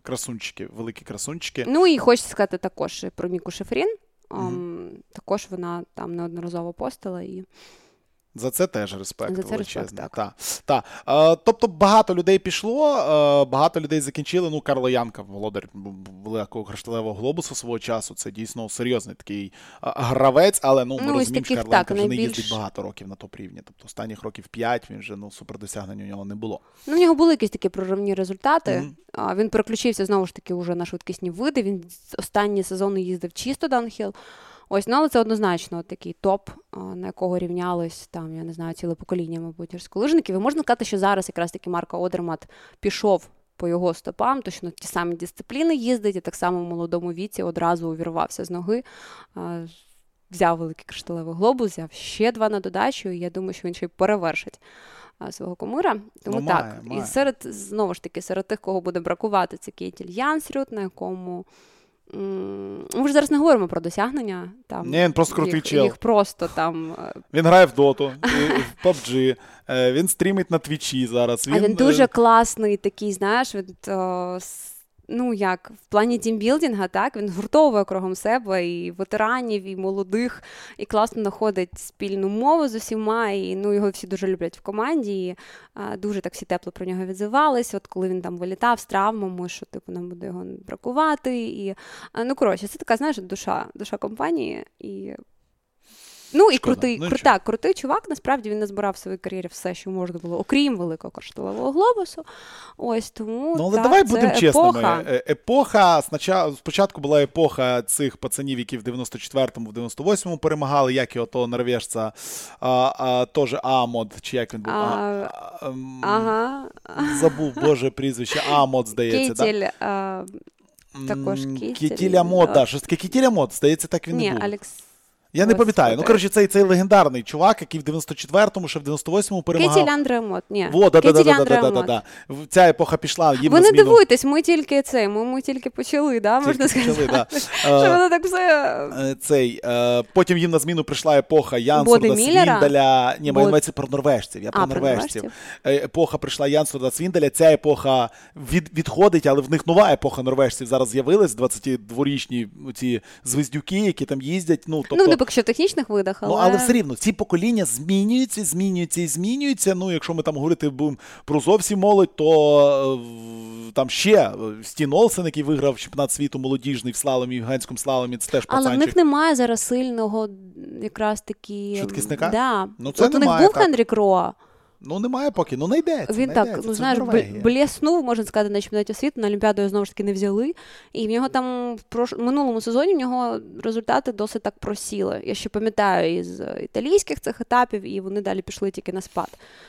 красунчики, великі красунчики. Ну і хочеться сказати також про Міку Шефрін. Mm-hmm. Також вона там неодноразово постила і. За це теж респект За це величезний. Респект, так. Та, та. Е, тобто багато людей пішло, е, багато людей закінчили. Ну, Карло Янка, володар великого кришталевого глобусу свого часу. Це дійсно серйозний такий е, гравець, але ну, ми ну, розуміємо, що Карло Янка вже найбільш... не їздить багато років на топ рівні. Тобто останніх років 5 він вже ну, супердосягнень у нього не було. Ну, у нього були якісь такі проривні результати. Mm-hmm. Він переключився знову ж таки уже на швидкісні види. Він останні сезони їздив чисто Данхіл. Ось, ну але це однозначно такий топ, на якого рівнялись там, я не знаю, ціле покоління, мабуть, гірськолижників. І можна сказати, що зараз якраз таки Марко Одермат пішов по його стопам, точно ті самі дисципліни їздить, і так само в молодому віці одразу увірвався з ноги. Взяв великий кришталевий глобус, взяв ще два на додачу, і я думаю, що він ще й перевершить свого комира. Тому ну, так, має, має. і серед знову ж таки, серед тих, кого буде бракувати, це Кейтіль Янсрюд, на якому ми ж зараз не говоримо про досягнення. Там, Ні, Він просто крутий їх, чел. Їх просто там... Е, він грає в доту, в PUBG, е, він стрімить на твічі зараз. Він, а він дуже е, класний такий, знаєш, від ну як в плані тімбілдинга, так він згуртовує кругом себе і ветеранів, і молодих, і класно знаходить спільну мову з усіма. І ну його всі дуже люблять в команді. і а, Дуже так всі тепло про нього відзивались. От коли він там вилітав з травмами, що типу нам буде його бракувати. І а, ну коротше, це така знаєш, душа, душа компанії. і Ну і Шкода. крутий, ну, крута, крутий чувак. Насправді він не збирав в своїй кар'єрі все, що можна було, окрім великого кришталевого глобусу. Ось тому ну, але так, давай будемо чесними. Е, епоха спочатку була епоха цих пацанів, які в 94-му, в 98-му перемагали, як і ото норвежця, а, а, теж Амод, чи як він був? А, а, ага. Забув Боже прізвище. Амод, здається. Кітіль, да? Також Кітіль. Кітіль Амод, так, щось таке Кітіль Амод, здається, так він Ні, не був. Алекс. Я не пам'ятаю. Ну, коротше, цей цей легендарний чувак, який в 94-му, ще в 98-му перемагав. Кетіль Андре Амодт, ні. Во, да, да, да, да, да, да, да. Ця епоха пішла, їм Ви не зміну... дивуйтесь, ми тільки це, ми, ми тільки почали, да, можна тільки сказати. Почали, да. Що воно так все... Е, цей, е, потім їм на зміну прийшла епоха Янсурда, Свіндаля. Ні, Бод... про норвежців, я про а, норвежців. Про епоха прийшла Янсурда, Свіндаля, ця епоха від, відходить, але в них нова епоха норвежців зараз з'явилась, 22-річні ці звездюки, які там їздять. Ну, тобто... ну поки що технічних видах, але... Ну, але все рівно ці покоління змінюються, змінюються і змінюються. Ну, якщо ми там говорити будемо про зовсім молодь, то е, там ще е, Стін Олсен, який виграв чемпіонат світу молодіжний в слаломі, в ганському слаломі, це теж пацанчик. Але в них немає зараз сильного якраз такі Швидкісника? Да. Ну, це От немає, у них був так. Хенрі Кроа. Ну, немає поки, ну не йдеться. Він не так, йдеться. ну знаєш, блеснув, можна сказати, на чемпіонаті світу, на Олімпіаду його знову ж таки не взяли. І в нього там в прош... минулому сезоні в нього результати досить так просіли. Я ще пам'ятаю із італійських цих етапів, і вони далі пішли тільки на спад.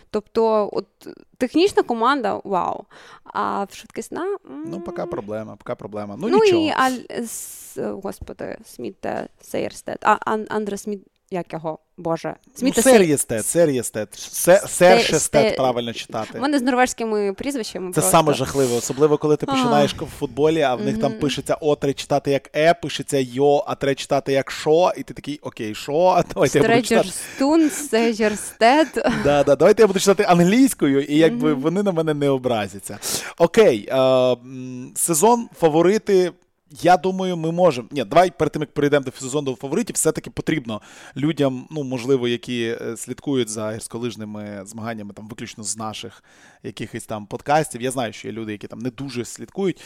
Тобто, от технічна команда вау. А в швидкісна. Ну, поки проблема, поки проблема. Ну, ну нічого. і Аль... Господи, Смісет Сейерстед, а Андре Сміт як його, Боже, Сміта ну, Сейєрстед, Сейєрстед. Сершестед, правильно читати. У мене з норвежськими прізвищами. Це просто. саме жахливе, особливо коли ти починаєш в футболі, а в них там пишеться О, треба читати як Е, пишеться Йо, а треба читати як Шо, і ти такий, окей, Шо, давайте я буду читати. Да, да, давайте я буду читати англійською, і якби вони на мене не образяться. Окей, сезон, фаворити я думаю, ми можемо. Ні, давай перед тим як перейдемо до сезону до фаворитів, все-таки потрібно людям, ну можливо, які е, слідкують за гірськолижними змаганнями, там виключно з наших якихось там подкастів. Я знаю, що є люди, які там не дуже слідкують.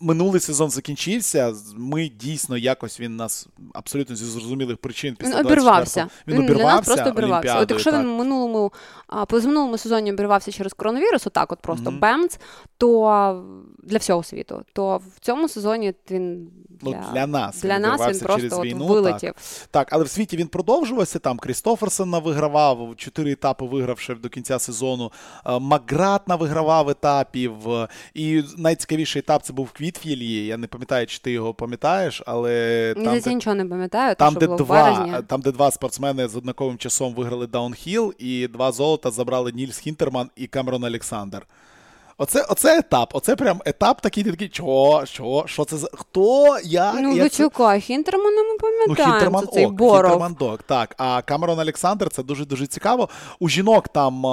Минулий сезон закінчився. Ми дійсно якось він нас абсолютно зі зрозумілих причин після Він обірвався. Він, обірвався. Просто обірвався. От якщо так. він минулому позаминулому сезоні обірвався через коронавірус, отак, от просто mm-hmm. бемц, то для всього світу, то в цьому сезоні він ну, для, ну, для нас для нас він просто через війну, от вилетів. Так. так, але в світі він продовжувався. Там Крістоферсона вигравав чотири етапи, вигравши до кінця сезону. Е, Маграт вигравав етапів. І найцікавіший етап це був в Квітфілі. Я не пам'ятаю, чи ти його пам'ятаєш, але там, де, нічого не пам'ятаю. Там, то, де було два, там, де два спортсмени з однаковим часом виграли даунхіл, і два золота забрали Нільс Хінтерман і Камерон Александер. Оце оце етап, оце прям етап такий, ти такий, що, що, що це за хто, як? Ну, як чекай, Хінтермана ми пам'ятаємо, ну, Хінтерман, це цей ок, Боров. Хінтерман Док, так. А Камерон Александер, це дуже-дуже цікаво. У жінок там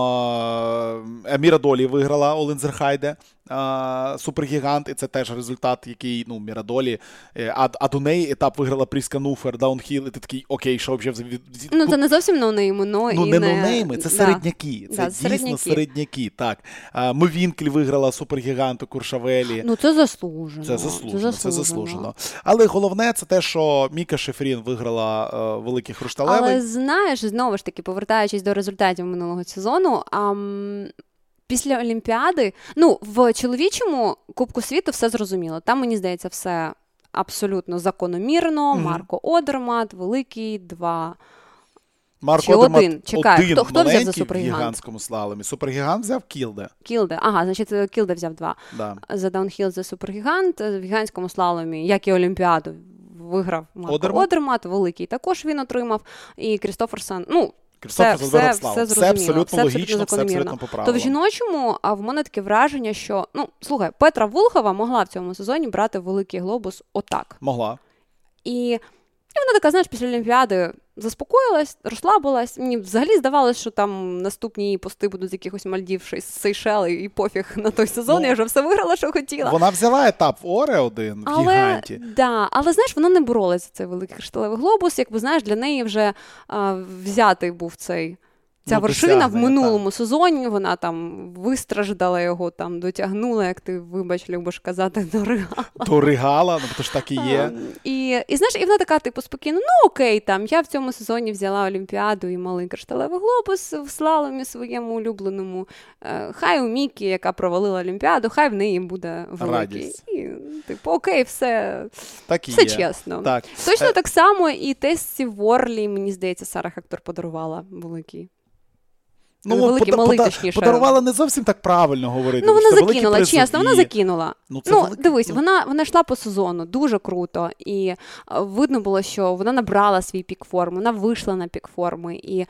е, Мірадолі виграла у Лензерхайде, супергігант, і це теж результат, який, ну, Мірадолі. Е, а а до неї етап виграла Пріска Нуфер, Даунхіл, і ти такий, окей, що вже. Ну, це не зовсім ноунейми, но ну, і не не ноунейми, це середняки. Це да, дійсно середняки. середняки. Так. Мовінкль виграла супергіганту Куршавелі. Ну, це заслужено. Це заслужено, це заслужено. Але головне, це те, що Міка Шефрін виграла е, великий хрушталевий. Але знаєш, знову ж таки, повертаючись до результатів минулого сезону. А, Після Олімпіади, ну, в чоловічому Кубку світу все зрозуміло. Там, мені здається, все абсолютно закономірно. Mm-hmm. Марко Одермат, великий, два. Марко Чи Одермат один? Чекай, один хто, хто взяв за супергігант? в гігантському слаломі. Супергігант взяв Кілде. Кілде, ага, значить, Кілде взяв два. Да. За даунхіл за супергігант, в гігантському слаломі, як і Олімпіаду, виграв Марко Одермат. Одермат, великий також він отримав. І Крістоферсон, ну, все, все, все, все, все абсолютно все логічно, все абсолютно по То в жіночому, а в мене таке враження, що ну слухай, Петра Вулхова могла в цьому сезоні брати великий глобус отак. Могла. І і вона така, знаєш, після Олімпіади заспокоїлась, розслабилась. Мені взагалі здавалося, що там наступні її пости будуть з якихось Мальдів, Сейшели і пофіг на той сезон. Ну, я вже все виграла, що хотіла. Вона взяла етап в Оре один в гіганті. Да, але знаєш, вона не боролася за цей великий кришталевий глобус. Якби знаєш, для неї вже а, взятий був цей. Ця ну, вершина в минулому так. сезоні вона там вистраждала його, там дотягнула, як ти, вибач, любиш казати, доригала. Доригала, ну то ж так і є. І і знаєш, і вона така, типу, спокійно, ну окей, там я в цьому сезоні взяла Олімпіаду і малий кришталевий глобус в слаломі своєму улюбленому. Е, хай у Мікі, яка провалила Олімпіаду, хай в неї буде великий. І, Типу, окей, все так і все є. чесно. Так. Точно е... так само і Тесі Ворлі, мені здається, Сара Хектор подарувала великий. Ну, великий, пода- малий, точніше. Подарувала не зовсім так правильно говорити. Ну, вона закинула, чесно, вона закинула. Ну, це ну великий... дивись, вона вона йшла по сезону дуже круто, і видно було, що вона набрала свій пік форми, вона вийшла на пік форми, і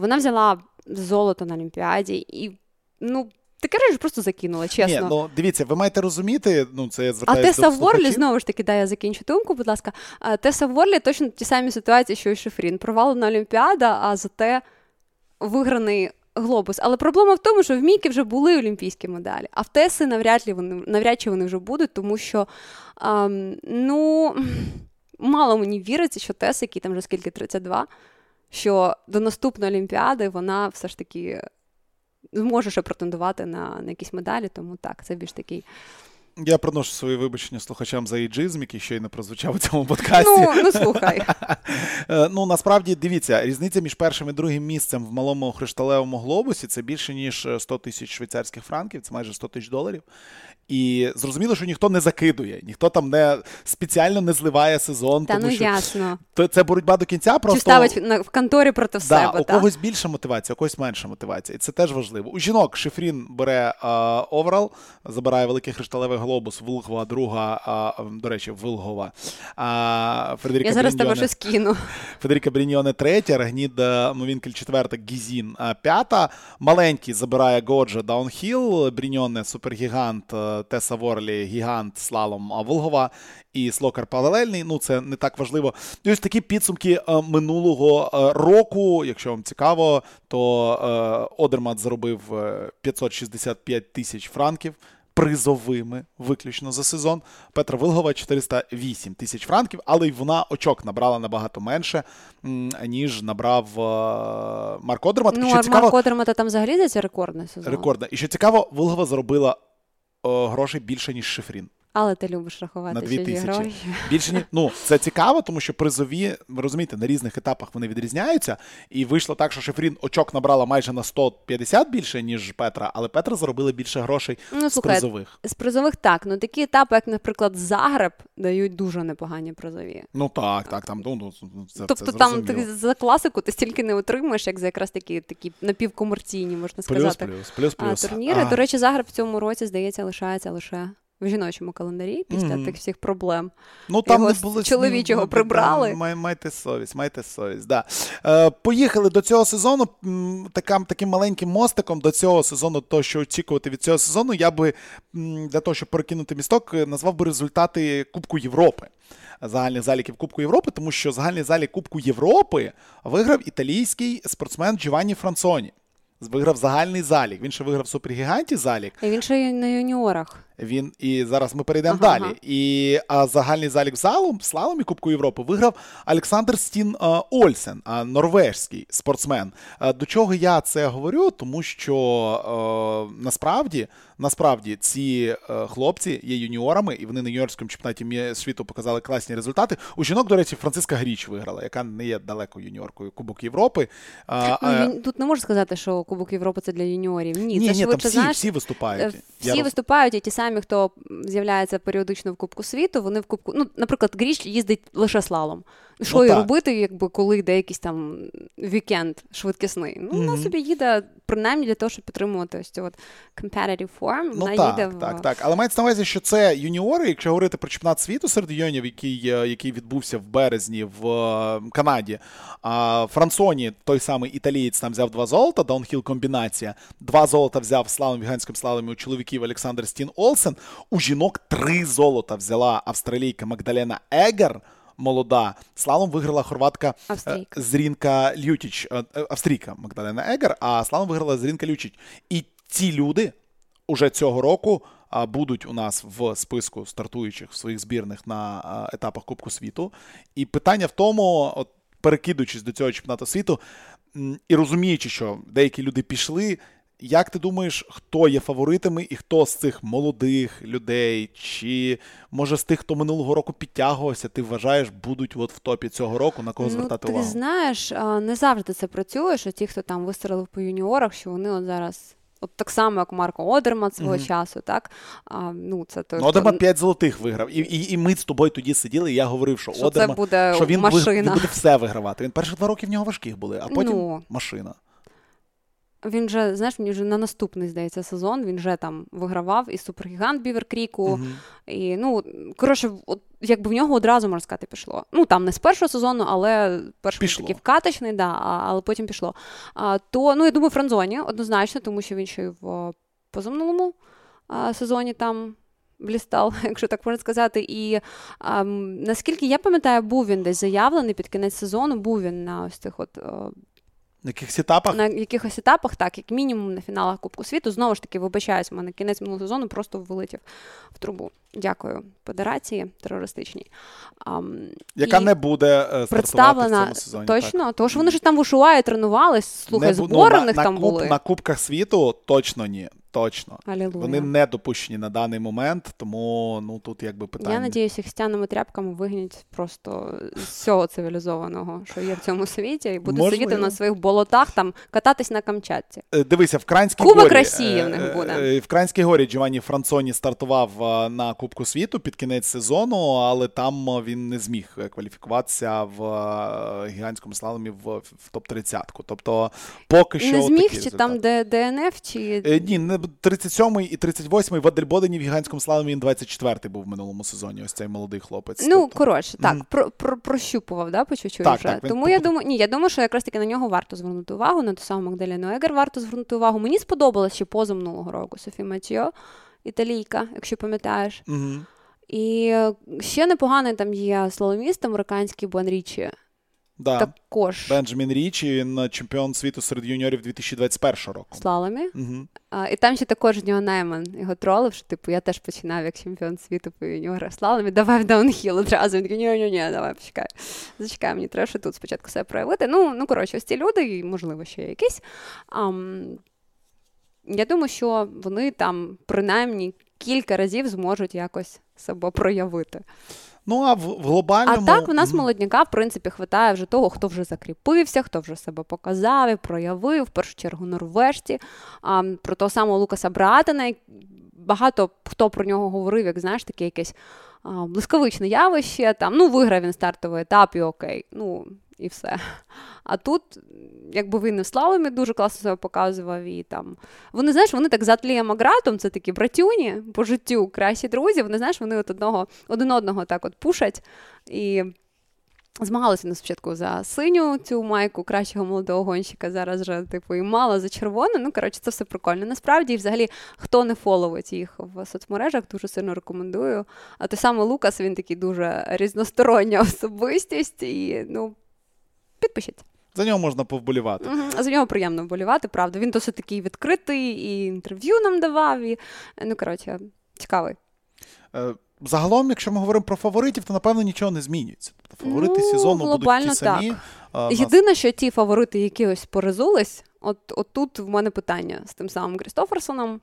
вона взяла золото на Олімпіаді. І ну, Таке речі просто закинула, чесно. Ні, ну дивіться, ви маєте розуміти, ну це я А Теса Ворлі, знову ж таки, дай я закінчу думку, будь ласка. Теса Ворлі точно ті самі ситуації, що і Шефрін. Провалена Олімпіада, а зате виграний глобус. Але проблема в тому, що в Мікі вже були олімпійські медалі, а в Теси навряд ли вони навряд чи вони вже будуть, тому що ем, ну, мало мені віриться, що Тес, який там вже скільки 32, що до наступної Олімпіади вона все ж таки зможе ще претендувати на, на якісь медалі, тому так, це більш такий. Я приношу свої вибачення слухачам за іджизм, який ще й не прозвучав у цьому подкасті. Ну, ну слухай. Е, ну насправді дивіться, різниця між першим і другим місцем в малому хришталевому глобусі це більше ніж 100 тисяч швейцарських франків, це майже 100 тисяч доларів. І зрозуміло, що ніхто не закидує, ніхто там не спеціально не зливає сезон. Та тому ну що ясно. Це боротьба до кінця. Просто Чи ставить в конторі проти да, себе. У та? когось більша мотивація, у когось менша мотивація. І це теж важливо. У жінок Шифрін бере overall, забирає великий хришталевий глобус, Влгова, друга, а, до речі, Влгова. А, Фредеріка Я зараз тебе щось кину. Федеріка Бріньйоне третя, Рагнільд Мовінкель четверта, Гізін п'ята. Маленький забирає Годжа Даунхіл, Бріньйоне супергігант. Теса Ворлі, Гігант, Слалом Влгова і Слокар паралельний. Ну, це не так важливо. І ось такі підсумки е, минулого е, року. Якщо вам цікаво, то е, Одермат заробив 565 тисяч франків. Призовими виключно за сезон. Петра Вилгова 408 тисяч франків, але й вона очок набрала набагато менше, ніж набрав Марко Марк Одермат. Ну, а цікаво, Марк Одермата там взагалі за це рекордний сезон. Рекордна. І що цікаво, Вилгова заробила о, грошей більше, ніж Шифрін. Але ти любиш рахувати на 2000. гроші. Більше ні. Ну, це цікаво, тому що призові, ви розумієте, на різних етапах вони відрізняються. І вийшло так, що Шефрін очок набрала майже на 150 більше, ніж Петра, але Петра заробила більше грошей ну, з слухай, призових. З призових так. Ну такі етапи, як, наприклад, Загреб, дають дуже непогані призові. Ну так, так. там ну, ну це, Тобто це там ти за класику ти стільки не отримаєш, як за якраз такі такі напівкомерційні, можна сказати. Плюс, плюс, плюс, плюс. А, турніри. А. До речі, Загреб в цьому році, здається, лишається лише в жіночому календарі після mm-hmm. тих всіх проблем. Ну там Його не було чоловічого снігу, прибрали. Май, майте совість, майте совість. Да. Е, Поїхали до цього сезону. Таким, таким маленьким мостиком до цього сезону, то що очікувати від цього сезону, я би для того, щоб перекинути місток, е, назвав би результати Кубку Європи. Загальних заліків Кубку Європи, тому що загальний залік Кубку Європи виграв італійський спортсмен Джованні Францоні. Виграв загальний залік. Він ще виграв супергіганті залік. І він ще й на юніорах. Він і зараз ми перейдемо ага, далі. Ага. І а загальний залік залу в слаломі Кубку Європи виграв Олександр Стін а, Ольсен, а, норвежський спортсмен. А, до чого я це говорю? Тому що насправді насправді ці хлопці є юніорами, і вони на юніорському чемпіонаті світу показали класні результати. У жінок, до речі, Франциска Гріч виграла, яка не є далеко юніоркою Кубок Європи. Ну, Тут не можу сказати, що Кубок Європи це для юніорів. Ні, ні, це ні, там всі, знаєш, всі виступають. Е, всі я виступають, і ті самі, хто з'являється періодично в Кубку світу, вони в Кубку. Ну, наприклад, Гріч їздить лише слалом. Що ну, і робити, якби коли йде якийсь там вікенд швидкісний? Ну, mm-hmm. вона собі їде принаймні для того, щоб підтримувати ось цю от competitive form. Ну, вона так, їде в... так, так. Але мається на увазі, що це юніори, якщо говорити про чемпіонат світу серед юніорів, який е, який відбувся в березні в е, Канаді. А Франсоні, той самий італієць, там взяв два золота, даунхіл комбінація. Два золота взяв в слалом віганському слаломі у чоловіків Олександр Стін Олсен. У жінок три золота взяла австралійка Магдалена Егер молода. Слалом виграла хорватка е, Австрійка. Зрінка Лютіч, е, е, австрійка Магдалена Егер, а слалом виграла Зрінка Лютіч. І ці люди уже цього року будуть у нас в списку стартуючих в своїх збірних на етапах Кубку світу. І питання в тому, от перекидуючись до цього чемпіонату світу і розуміючи, що деякі люди пішли. Як ти думаєш, хто є фаворитами і хто з цих молодих людей, чи може з тих, хто минулого року підтягувався, ти вважаєш, будуть от в топі цього року на кого ну, звертати ти увагу? Ти знаєш, не завжди це працює, що ті, хто там вистрелив по юніорах, що вони от зараз. От так само, як Марко Одерман свого mm-hmm. часу, так? А, ну, це той, ну, Одерман 5 золотих виграв. І і, і ми з тобою тоді сиділи, і я говорив, що, що Одерман, це буде що він, машина. він буде все вигравати. Він перші два роки в нього важких були, а потім ну, машина. Він вже, знаєш, він вже на наступний, здається, сезон він вже там вигравав і супергігант Бівер Кріку. Uh-huh. І, ну, коротше, от, якби в нього одразу, можна сказати, пішло. Ну, там не з першого сезону, але перший такий вкаточний, да, але потім пішло. А, То, ну, я думаю, Франзоні однозначно, тому що він ще й в позаминулому сезоні там. Блістал, якщо так можна сказати. І а, наскільки я пам'ятаю, був він десь заявлений під кінець сезону, був він на ось цих от на якихось етапах? На якихось етапах, так, як мінімум на фіналах Кубку світу. Знову ж таки, вибачаюсь, мене кінець минулого сезону просто вилетів в трубу. Дякую Федерації терористичній. Яка не буде е, представлена в цьому сезоні. Точно, так. тому що вони ж там в Ушуаї тренувались, слухай, збори ну, в них на, там на були. На Кубках світу точно ні. Точно. Алілуя. Вони не допущені на даний момент, тому ну тут якби питання. Я надіюся, їх стяними тряпками вигнять просто з всього цивілізованого, що є в цьому світі, і будуть Можливо. сидіти на своїх болотах, там кататись на Камчатці. Е, дивися, в Кранській Кубок горі. Росії в них буде. Е, в Кранській горі Джованні Францоні стартував на Кубку світу під кінець сезону, але там він не зміг кваліфікуватися в гігантському слаломі в, в топ-30. Тобто, поки що не зміг, чи результат. там де ДНФ, чи е, ні, не 37-й і 38-й в Адельбодені в гігантському слаломі він 24-й був в минулому сезоні. Ось цей молодий хлопець. Ну тобто... коротше, так mm. про, про, прощупував, да, по чуть-чуть так, вже. Так, Тому я думаю, ні, я думаю, що якраз таки на нього варто звернути увагу, на ту саму Магдалену Егер варто звернути увагу. Мені сподобалось ще поза минулого року Софі Матіо, італійка, якщо пам'ятаєш. Mm-hmm. І ще непоганий там є слаломіст американський Буанрічі. Да. також Бенджамін Річі, він чемпіон світу серед юніорів 2021 року. слаломі. Угу. А, і там ще також нього Найман його тролив, що типу я теж починав як чемпіон світу по юніорах слаломі, давай в даунхіл одразу. Він такий, ні ні ні давай почекай. Зачекай, мені треба ще тут спочатку себе проявити. Ну, ну коротше, ось ці люди, і можливо ще якісь. Ам, я думаю, що вони там принаймні кілька разів зможуть якось себе проявити. Ну, а в, в глобальному... А так в нас молодняка, в принципі, хватає вже того, хто вже закріпився, хто вже себе показав і проявив, в першу чергу норвежці. А, про того самого Лукаса Братена, як- багато хто про нього говорив, як знаєш, таке якесь а, блискавичне явище. Там, ну, виграв він стартовий етап, і окей. Ну, і все. А тут, якби він і в слаломі дуже класно себе показував, і там. Вони, знаєш, вони так за Атлієм Агратом, це такі братюні по життю, кращі друзі. Вони, знаєш, вони от одного, один одного так от пушать. І змагалися на спочатку за синю цю майку кращого молодого гонщика. Зараз же, типу, і мало за червону. Ну, коротше, це все прикольно. Насправді, і взагалі, хто не фоловить їх в соцмережах, дуже сильно рекомендую. А той самий Лукас, він такий дуже різностороння особистість, і ну, підпишіться. За нього можна повболівати. За нього приємно вболівати, правда. Він досить такий відкритий, і інтерв'ю нам давав, і ну, коротше, цікавий. Е, Загалом, якщо ми говоримо про фаворитів, то напевно нічого не змінюється. Тобто фаворити Ну, сезону будуть ті самі. так. А, нас- Єдине, що ті фаворити, які ось поризулись, от, от тут в мене питання з тим самим Крістоферсоном.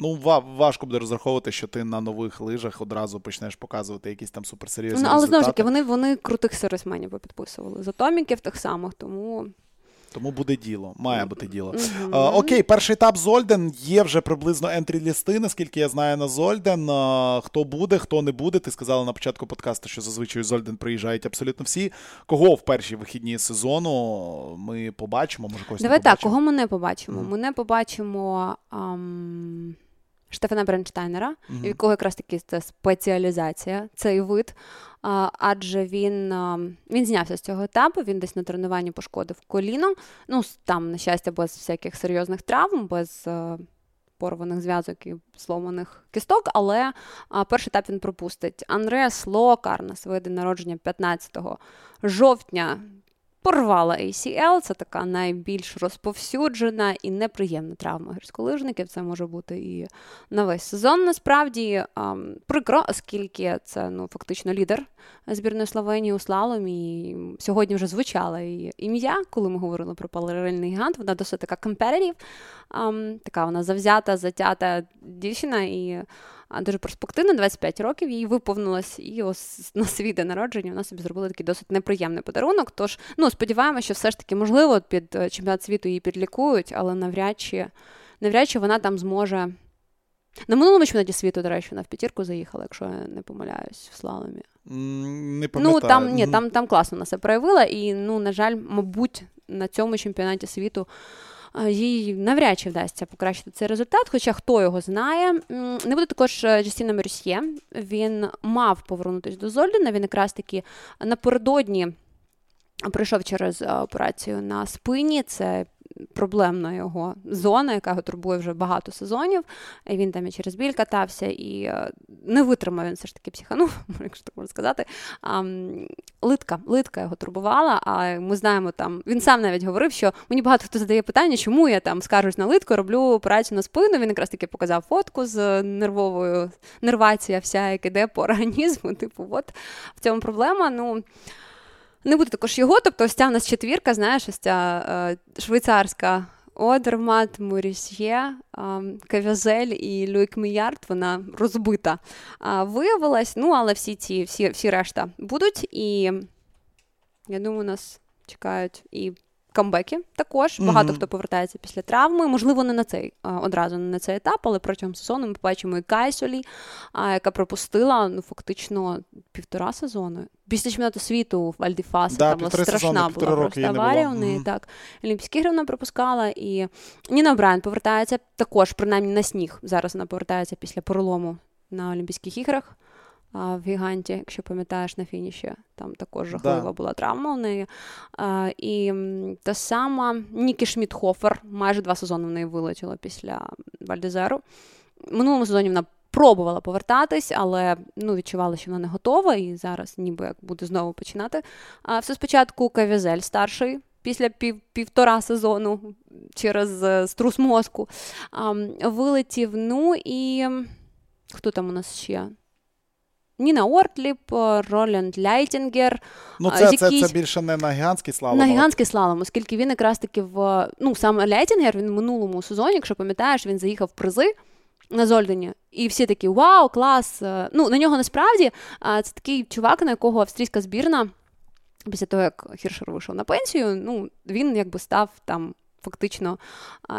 Ну, ва- важко буде розраховувати, що ти на нових лижах одразу почнеш показувати якісь там суперсерйозні Ну, але знову ж таки, вони, вони крутих сервісменів підписували. З атоміків тих самих, тому. Тому буде діло, має бути діло. Мгм. Е, окей, перший етап Зольден. Є вже приблизно ентрі лісти, наскільки я знаю на Зольден. Е, хто буде, хто не буде. Ти сказала на початку подкасту, що зазвичай у Зольден приїжджають абсолютно всі. Кого в перші вихідні сезону ми побачимо? Може, когось Давай не так, кого ми не побачимо? Мгм. Ми не побачимо ам, Штефана Бренштайнера, Мгм. в якого якраз таки це спеціалізація, цей вид. А, адже він, а, він знявся з цього етапу, він десь на тренуванні пошкодив коліно. Ну, там, на щастя, без всяких серйозних травм, без порваних зв'язок і сломаних кісток, але перший етап він пропустить. Андреас Локар на своє день народження 15 жовтня порвала ACL, це така найбільш розповсюджена і неприємна травма гірськолижників. Це може бути і на весь сезон. Насправді прикро, оскільки це ну фактично лідер збірної Словенії у слаломі. І сьогодні вже звучало її ім'я, коли ми говорили про паралельний гігант. Вона досить така ам, така вона завзята, затята дівчина і дуже перспективна, 25 років їй виповнилось, і ось на свій день народження вона собі зробила такий досить неприємний подарунок. Тож, ну сподіваємося, що все ж таки можливо під е, чемпіонат світу її підлікують, але навряд чи навряд чи вона там зможе. На минулому чемпіонаті світу, до речі, вона в п'ятірку заїхала, якщо я не помиляюсь, в слаломі. Не пам'ятаю. Ну там ні, там, там класно вона себе проявила, і ну, на жаль, мабуть, на цьому чемпіонаті світу. Їй навряд чи вдасться покращити цей результат, хоча хто його знає. Не буде також е, Джастіна Мерсьє. Він мав повернутися до Зольдена. Він якраз таки напередодні пройшов через е, операцію на спині. Це проблемна його зона, яка його турбує вже багато сезонів. І Він там і через біль катався, і е, не витримав він все ж таки психанув, якщо так можна сказати. А, литка, литка його турбувала. А ми знаємо там, він сам навіть говорив, що мені багато хто задає питання, чому я там скаржусь на литку, роблю операцію на спину. Він якраз таки показав фотку з нервовою нервація, вся як іде по організму. Типу, от в цьому проблема. Ну. Не буде також його, тобто ось ця в нас четвірка, знаєш, ось ця е, швейцарська Одермат, Мурісьє, Кавязель і Люїк Міярд, вона розбита а, виявилась. Ну, але всі ці, всі, всі решта будуть. І я думаю, нас чекають і камбеки також. Багато Мгм. хто повертається після травми. Можливо, не на цей одразу не на цей етап, але протягом сезону ми побачимо і Кайсолі, яка пропустила ну, фактично півтора сезону. Після чемпіонату світу в Альдіфаса Да, там була страшна сезони, була просто аварія. У неї Мгм. так Олімпійські ігри вона пропускала. І Ніна Брайан повертається також, принаймні на сніг. Зараз вона повертається після перелому на Олімпійських іграх. А, В гіганті, якщо пам'ятаєш на фініші, там також жахлива Да. була травма у неї. А, І та сама Нікі Шмідхофер, майже два сезони в неї вилетіло після Вальдезеру. Минулому сезоні вона пробувала повертатись, але ну, відчувала, що вона не готова, і зараз ніби як буде знову починати. А все спочатку Кавізель старший. Після пів, півтора сезону через е, струс мозку а, вилетів. Ну і хто там у нас ще? Ніна Ортліб, Роланд Ляйтінгер. Ну, це це, це більше не на гігантський слалом. На гігантський слалом, оскільки він якраз таки в ну саме Ляйтінгер він в минулому сезоні, якщо пам'ятаєш, він заїхав в призи на Зольдені. І всі такі вау, клас. Ну, на нього насправді це такий чувак, на якого австрійська збірна. Після того, як Хіршер вийшов на пенсію, ну він якби став там фактично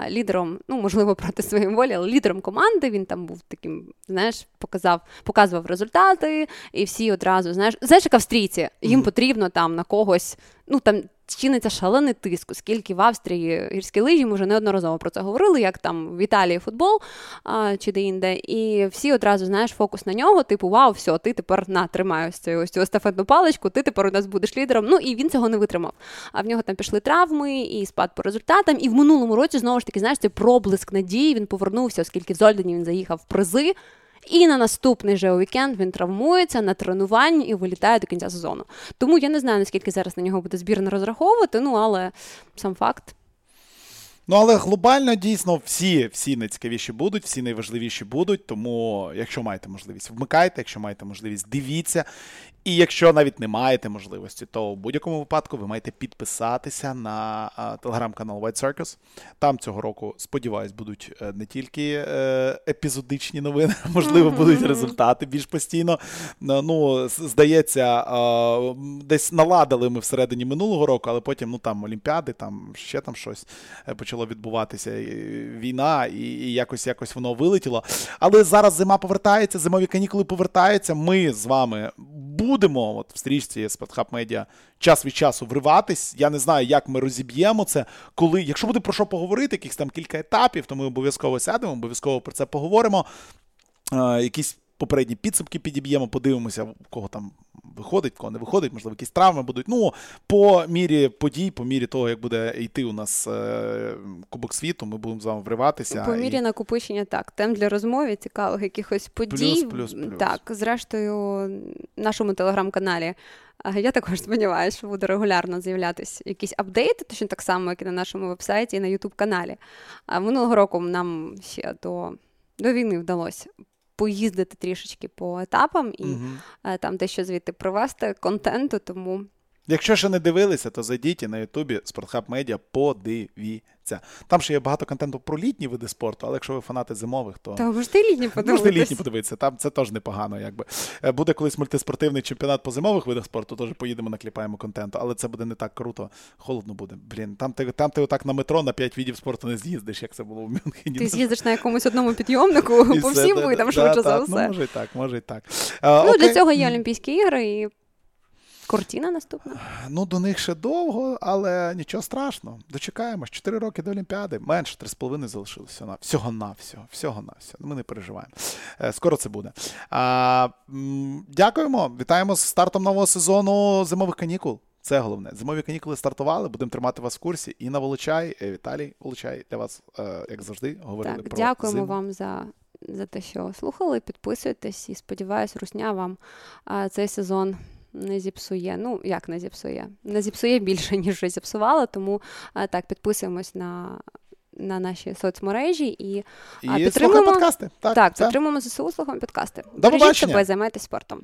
лідером, ну можливо, проти своєї волі, але лідером команди. Він там був таким, знаєш, показав, показував результати, і всі одразу знаєш, знаєш, як австрійці, їм потрібно там на когось, ну там чиниться шалений тиск, оскільки в Австрії гірські лижі, ми вже неодноразово про це говорили, як там в Італії футбол а, чи де-інде. І всі одразу знаєш фокус на нього, типу, вау, все, ти тепер на тримай ось цю ось цю естафетну паличку, ти тепер у нас будеш лідером. Ну і він цього не витримав. А в нього там пішли травми і спад по результатам. І в минулому році знову ж таки, знаєш, цей проблиск надії він повернувся, оскільки в Зольдені він заїхав в призи. І на наступний же вікенд він травмується на тренуванні і вилітає до кінця сезону. Тому я не знаю, наскільки зараз на нього буде збірна розраховувати, ну але сам факт. Ну, але глобально дійсно всі всі найцікавіші будуть, всі найважливіші будуть. Тому, якщо маєте можливість, вмикайте, якщо маєте можливість, дивіться. І якщо навіть не маєте можливості, то в будь-якому випадку ви маєте підписатися на телеграм-канал White Circus. Там цього року, сподіваюсь, будуть е, не тільки е, епізодичні новини, можливо, будуть результати більш постійно. Ну, здається, десь наладили ми всередині минулого року, але потім ну там Олімпіади, там ще там щось е, почало відбуватися. Війна, і якось якось воно вилетіло. Але зараз зима повертається, зимові канікули повертаються. Ми з вами будемо от в стрічці Спортхаб Медіа час від часу вриватись. Я не знаю, як ми розіб'ємо це. Коли, якщо буде про що поговорити, якихось там кілька етапів, то ми обов'язково сядемо, обов'язково про це поговоримо. Е, якісь попередні підсумки підіб'ємо, подивимося, у кого там виходить, в кого не виходить, можливо, якісь травми будуть. Ну, по мірі подій, по мірі того, як буде йти у нас е, Кубок світу, ми будемо з вами вриватися. По мірі і... накопичення, так. Тем для розмови, цікавих якихось подій. Плюс, плюс, плюс. Так, зрештою, в нашому телеграм-каналі. Я також сподіваюся, що буде регулярно з'являтися якісь апдейти, точно так само, як і на нашому вебсайті і на Ютуб-каналі. А минулого року нам ще до, до війни вдалося поїздити трішечки по етапам і угу. там дещо звідти провести контенту. Тому Якщо ще не дивилися, то зайдіть на Ютубі Спортхаб Медіа, подивіться. Там ще є багато контенту про літні види спорту, але якщо ви фанати зимових, то Та можете літні подивитися. Можете літні подивитися. Там це теж непогано. Якби е, буде колись мультиспортивний чемпіонат по зимових видах спорту, теж поїдемо, накліпаємо контенту, але це буде не так круто. Холодно буде. Блін, там ти там ти отак на метро на п'ять видів спорту не з'їздиш, як це було в Мюнхені. Ти з'їздиш на якомусь одному підйомнику по всім видам, швидше за все. Ну, може і так, може і так. Ну, Для цього є Олімпійські ігри і. Кортіна наступна? Ну, до них ще довго, але нічого страшного. Дочекаємось. Чотири роки до Олімпіади. Менше три з половиною залишилося. На всього на всього. Всього на всього. Ми не переживаємо. Е, скоро це буде. А, Дякуємо. Вітаємо з стартом нового сезону зимових канікул. Це головне. Зимові канікули стартували. Будемо тримати вас в курсі. І на Волочай, е, Віталій Волочай для вас, е, як завжди, говорили так, про дякуємо зиму. вам за. За те, що слухали, підписуйтесь і сподіваюсь, Русня вам а, цей сезон не зіпсує. Ну, як не зіпсує? Не зіпсує більше, ніж вже зіпсувала, тому так, підписуємось на. На наші соцмережі і, і підтримуємо подкасти. Так, так підтримуємо ЗСУ, слухаємо подкасти. До Бережіть себе, займайтесь спортом.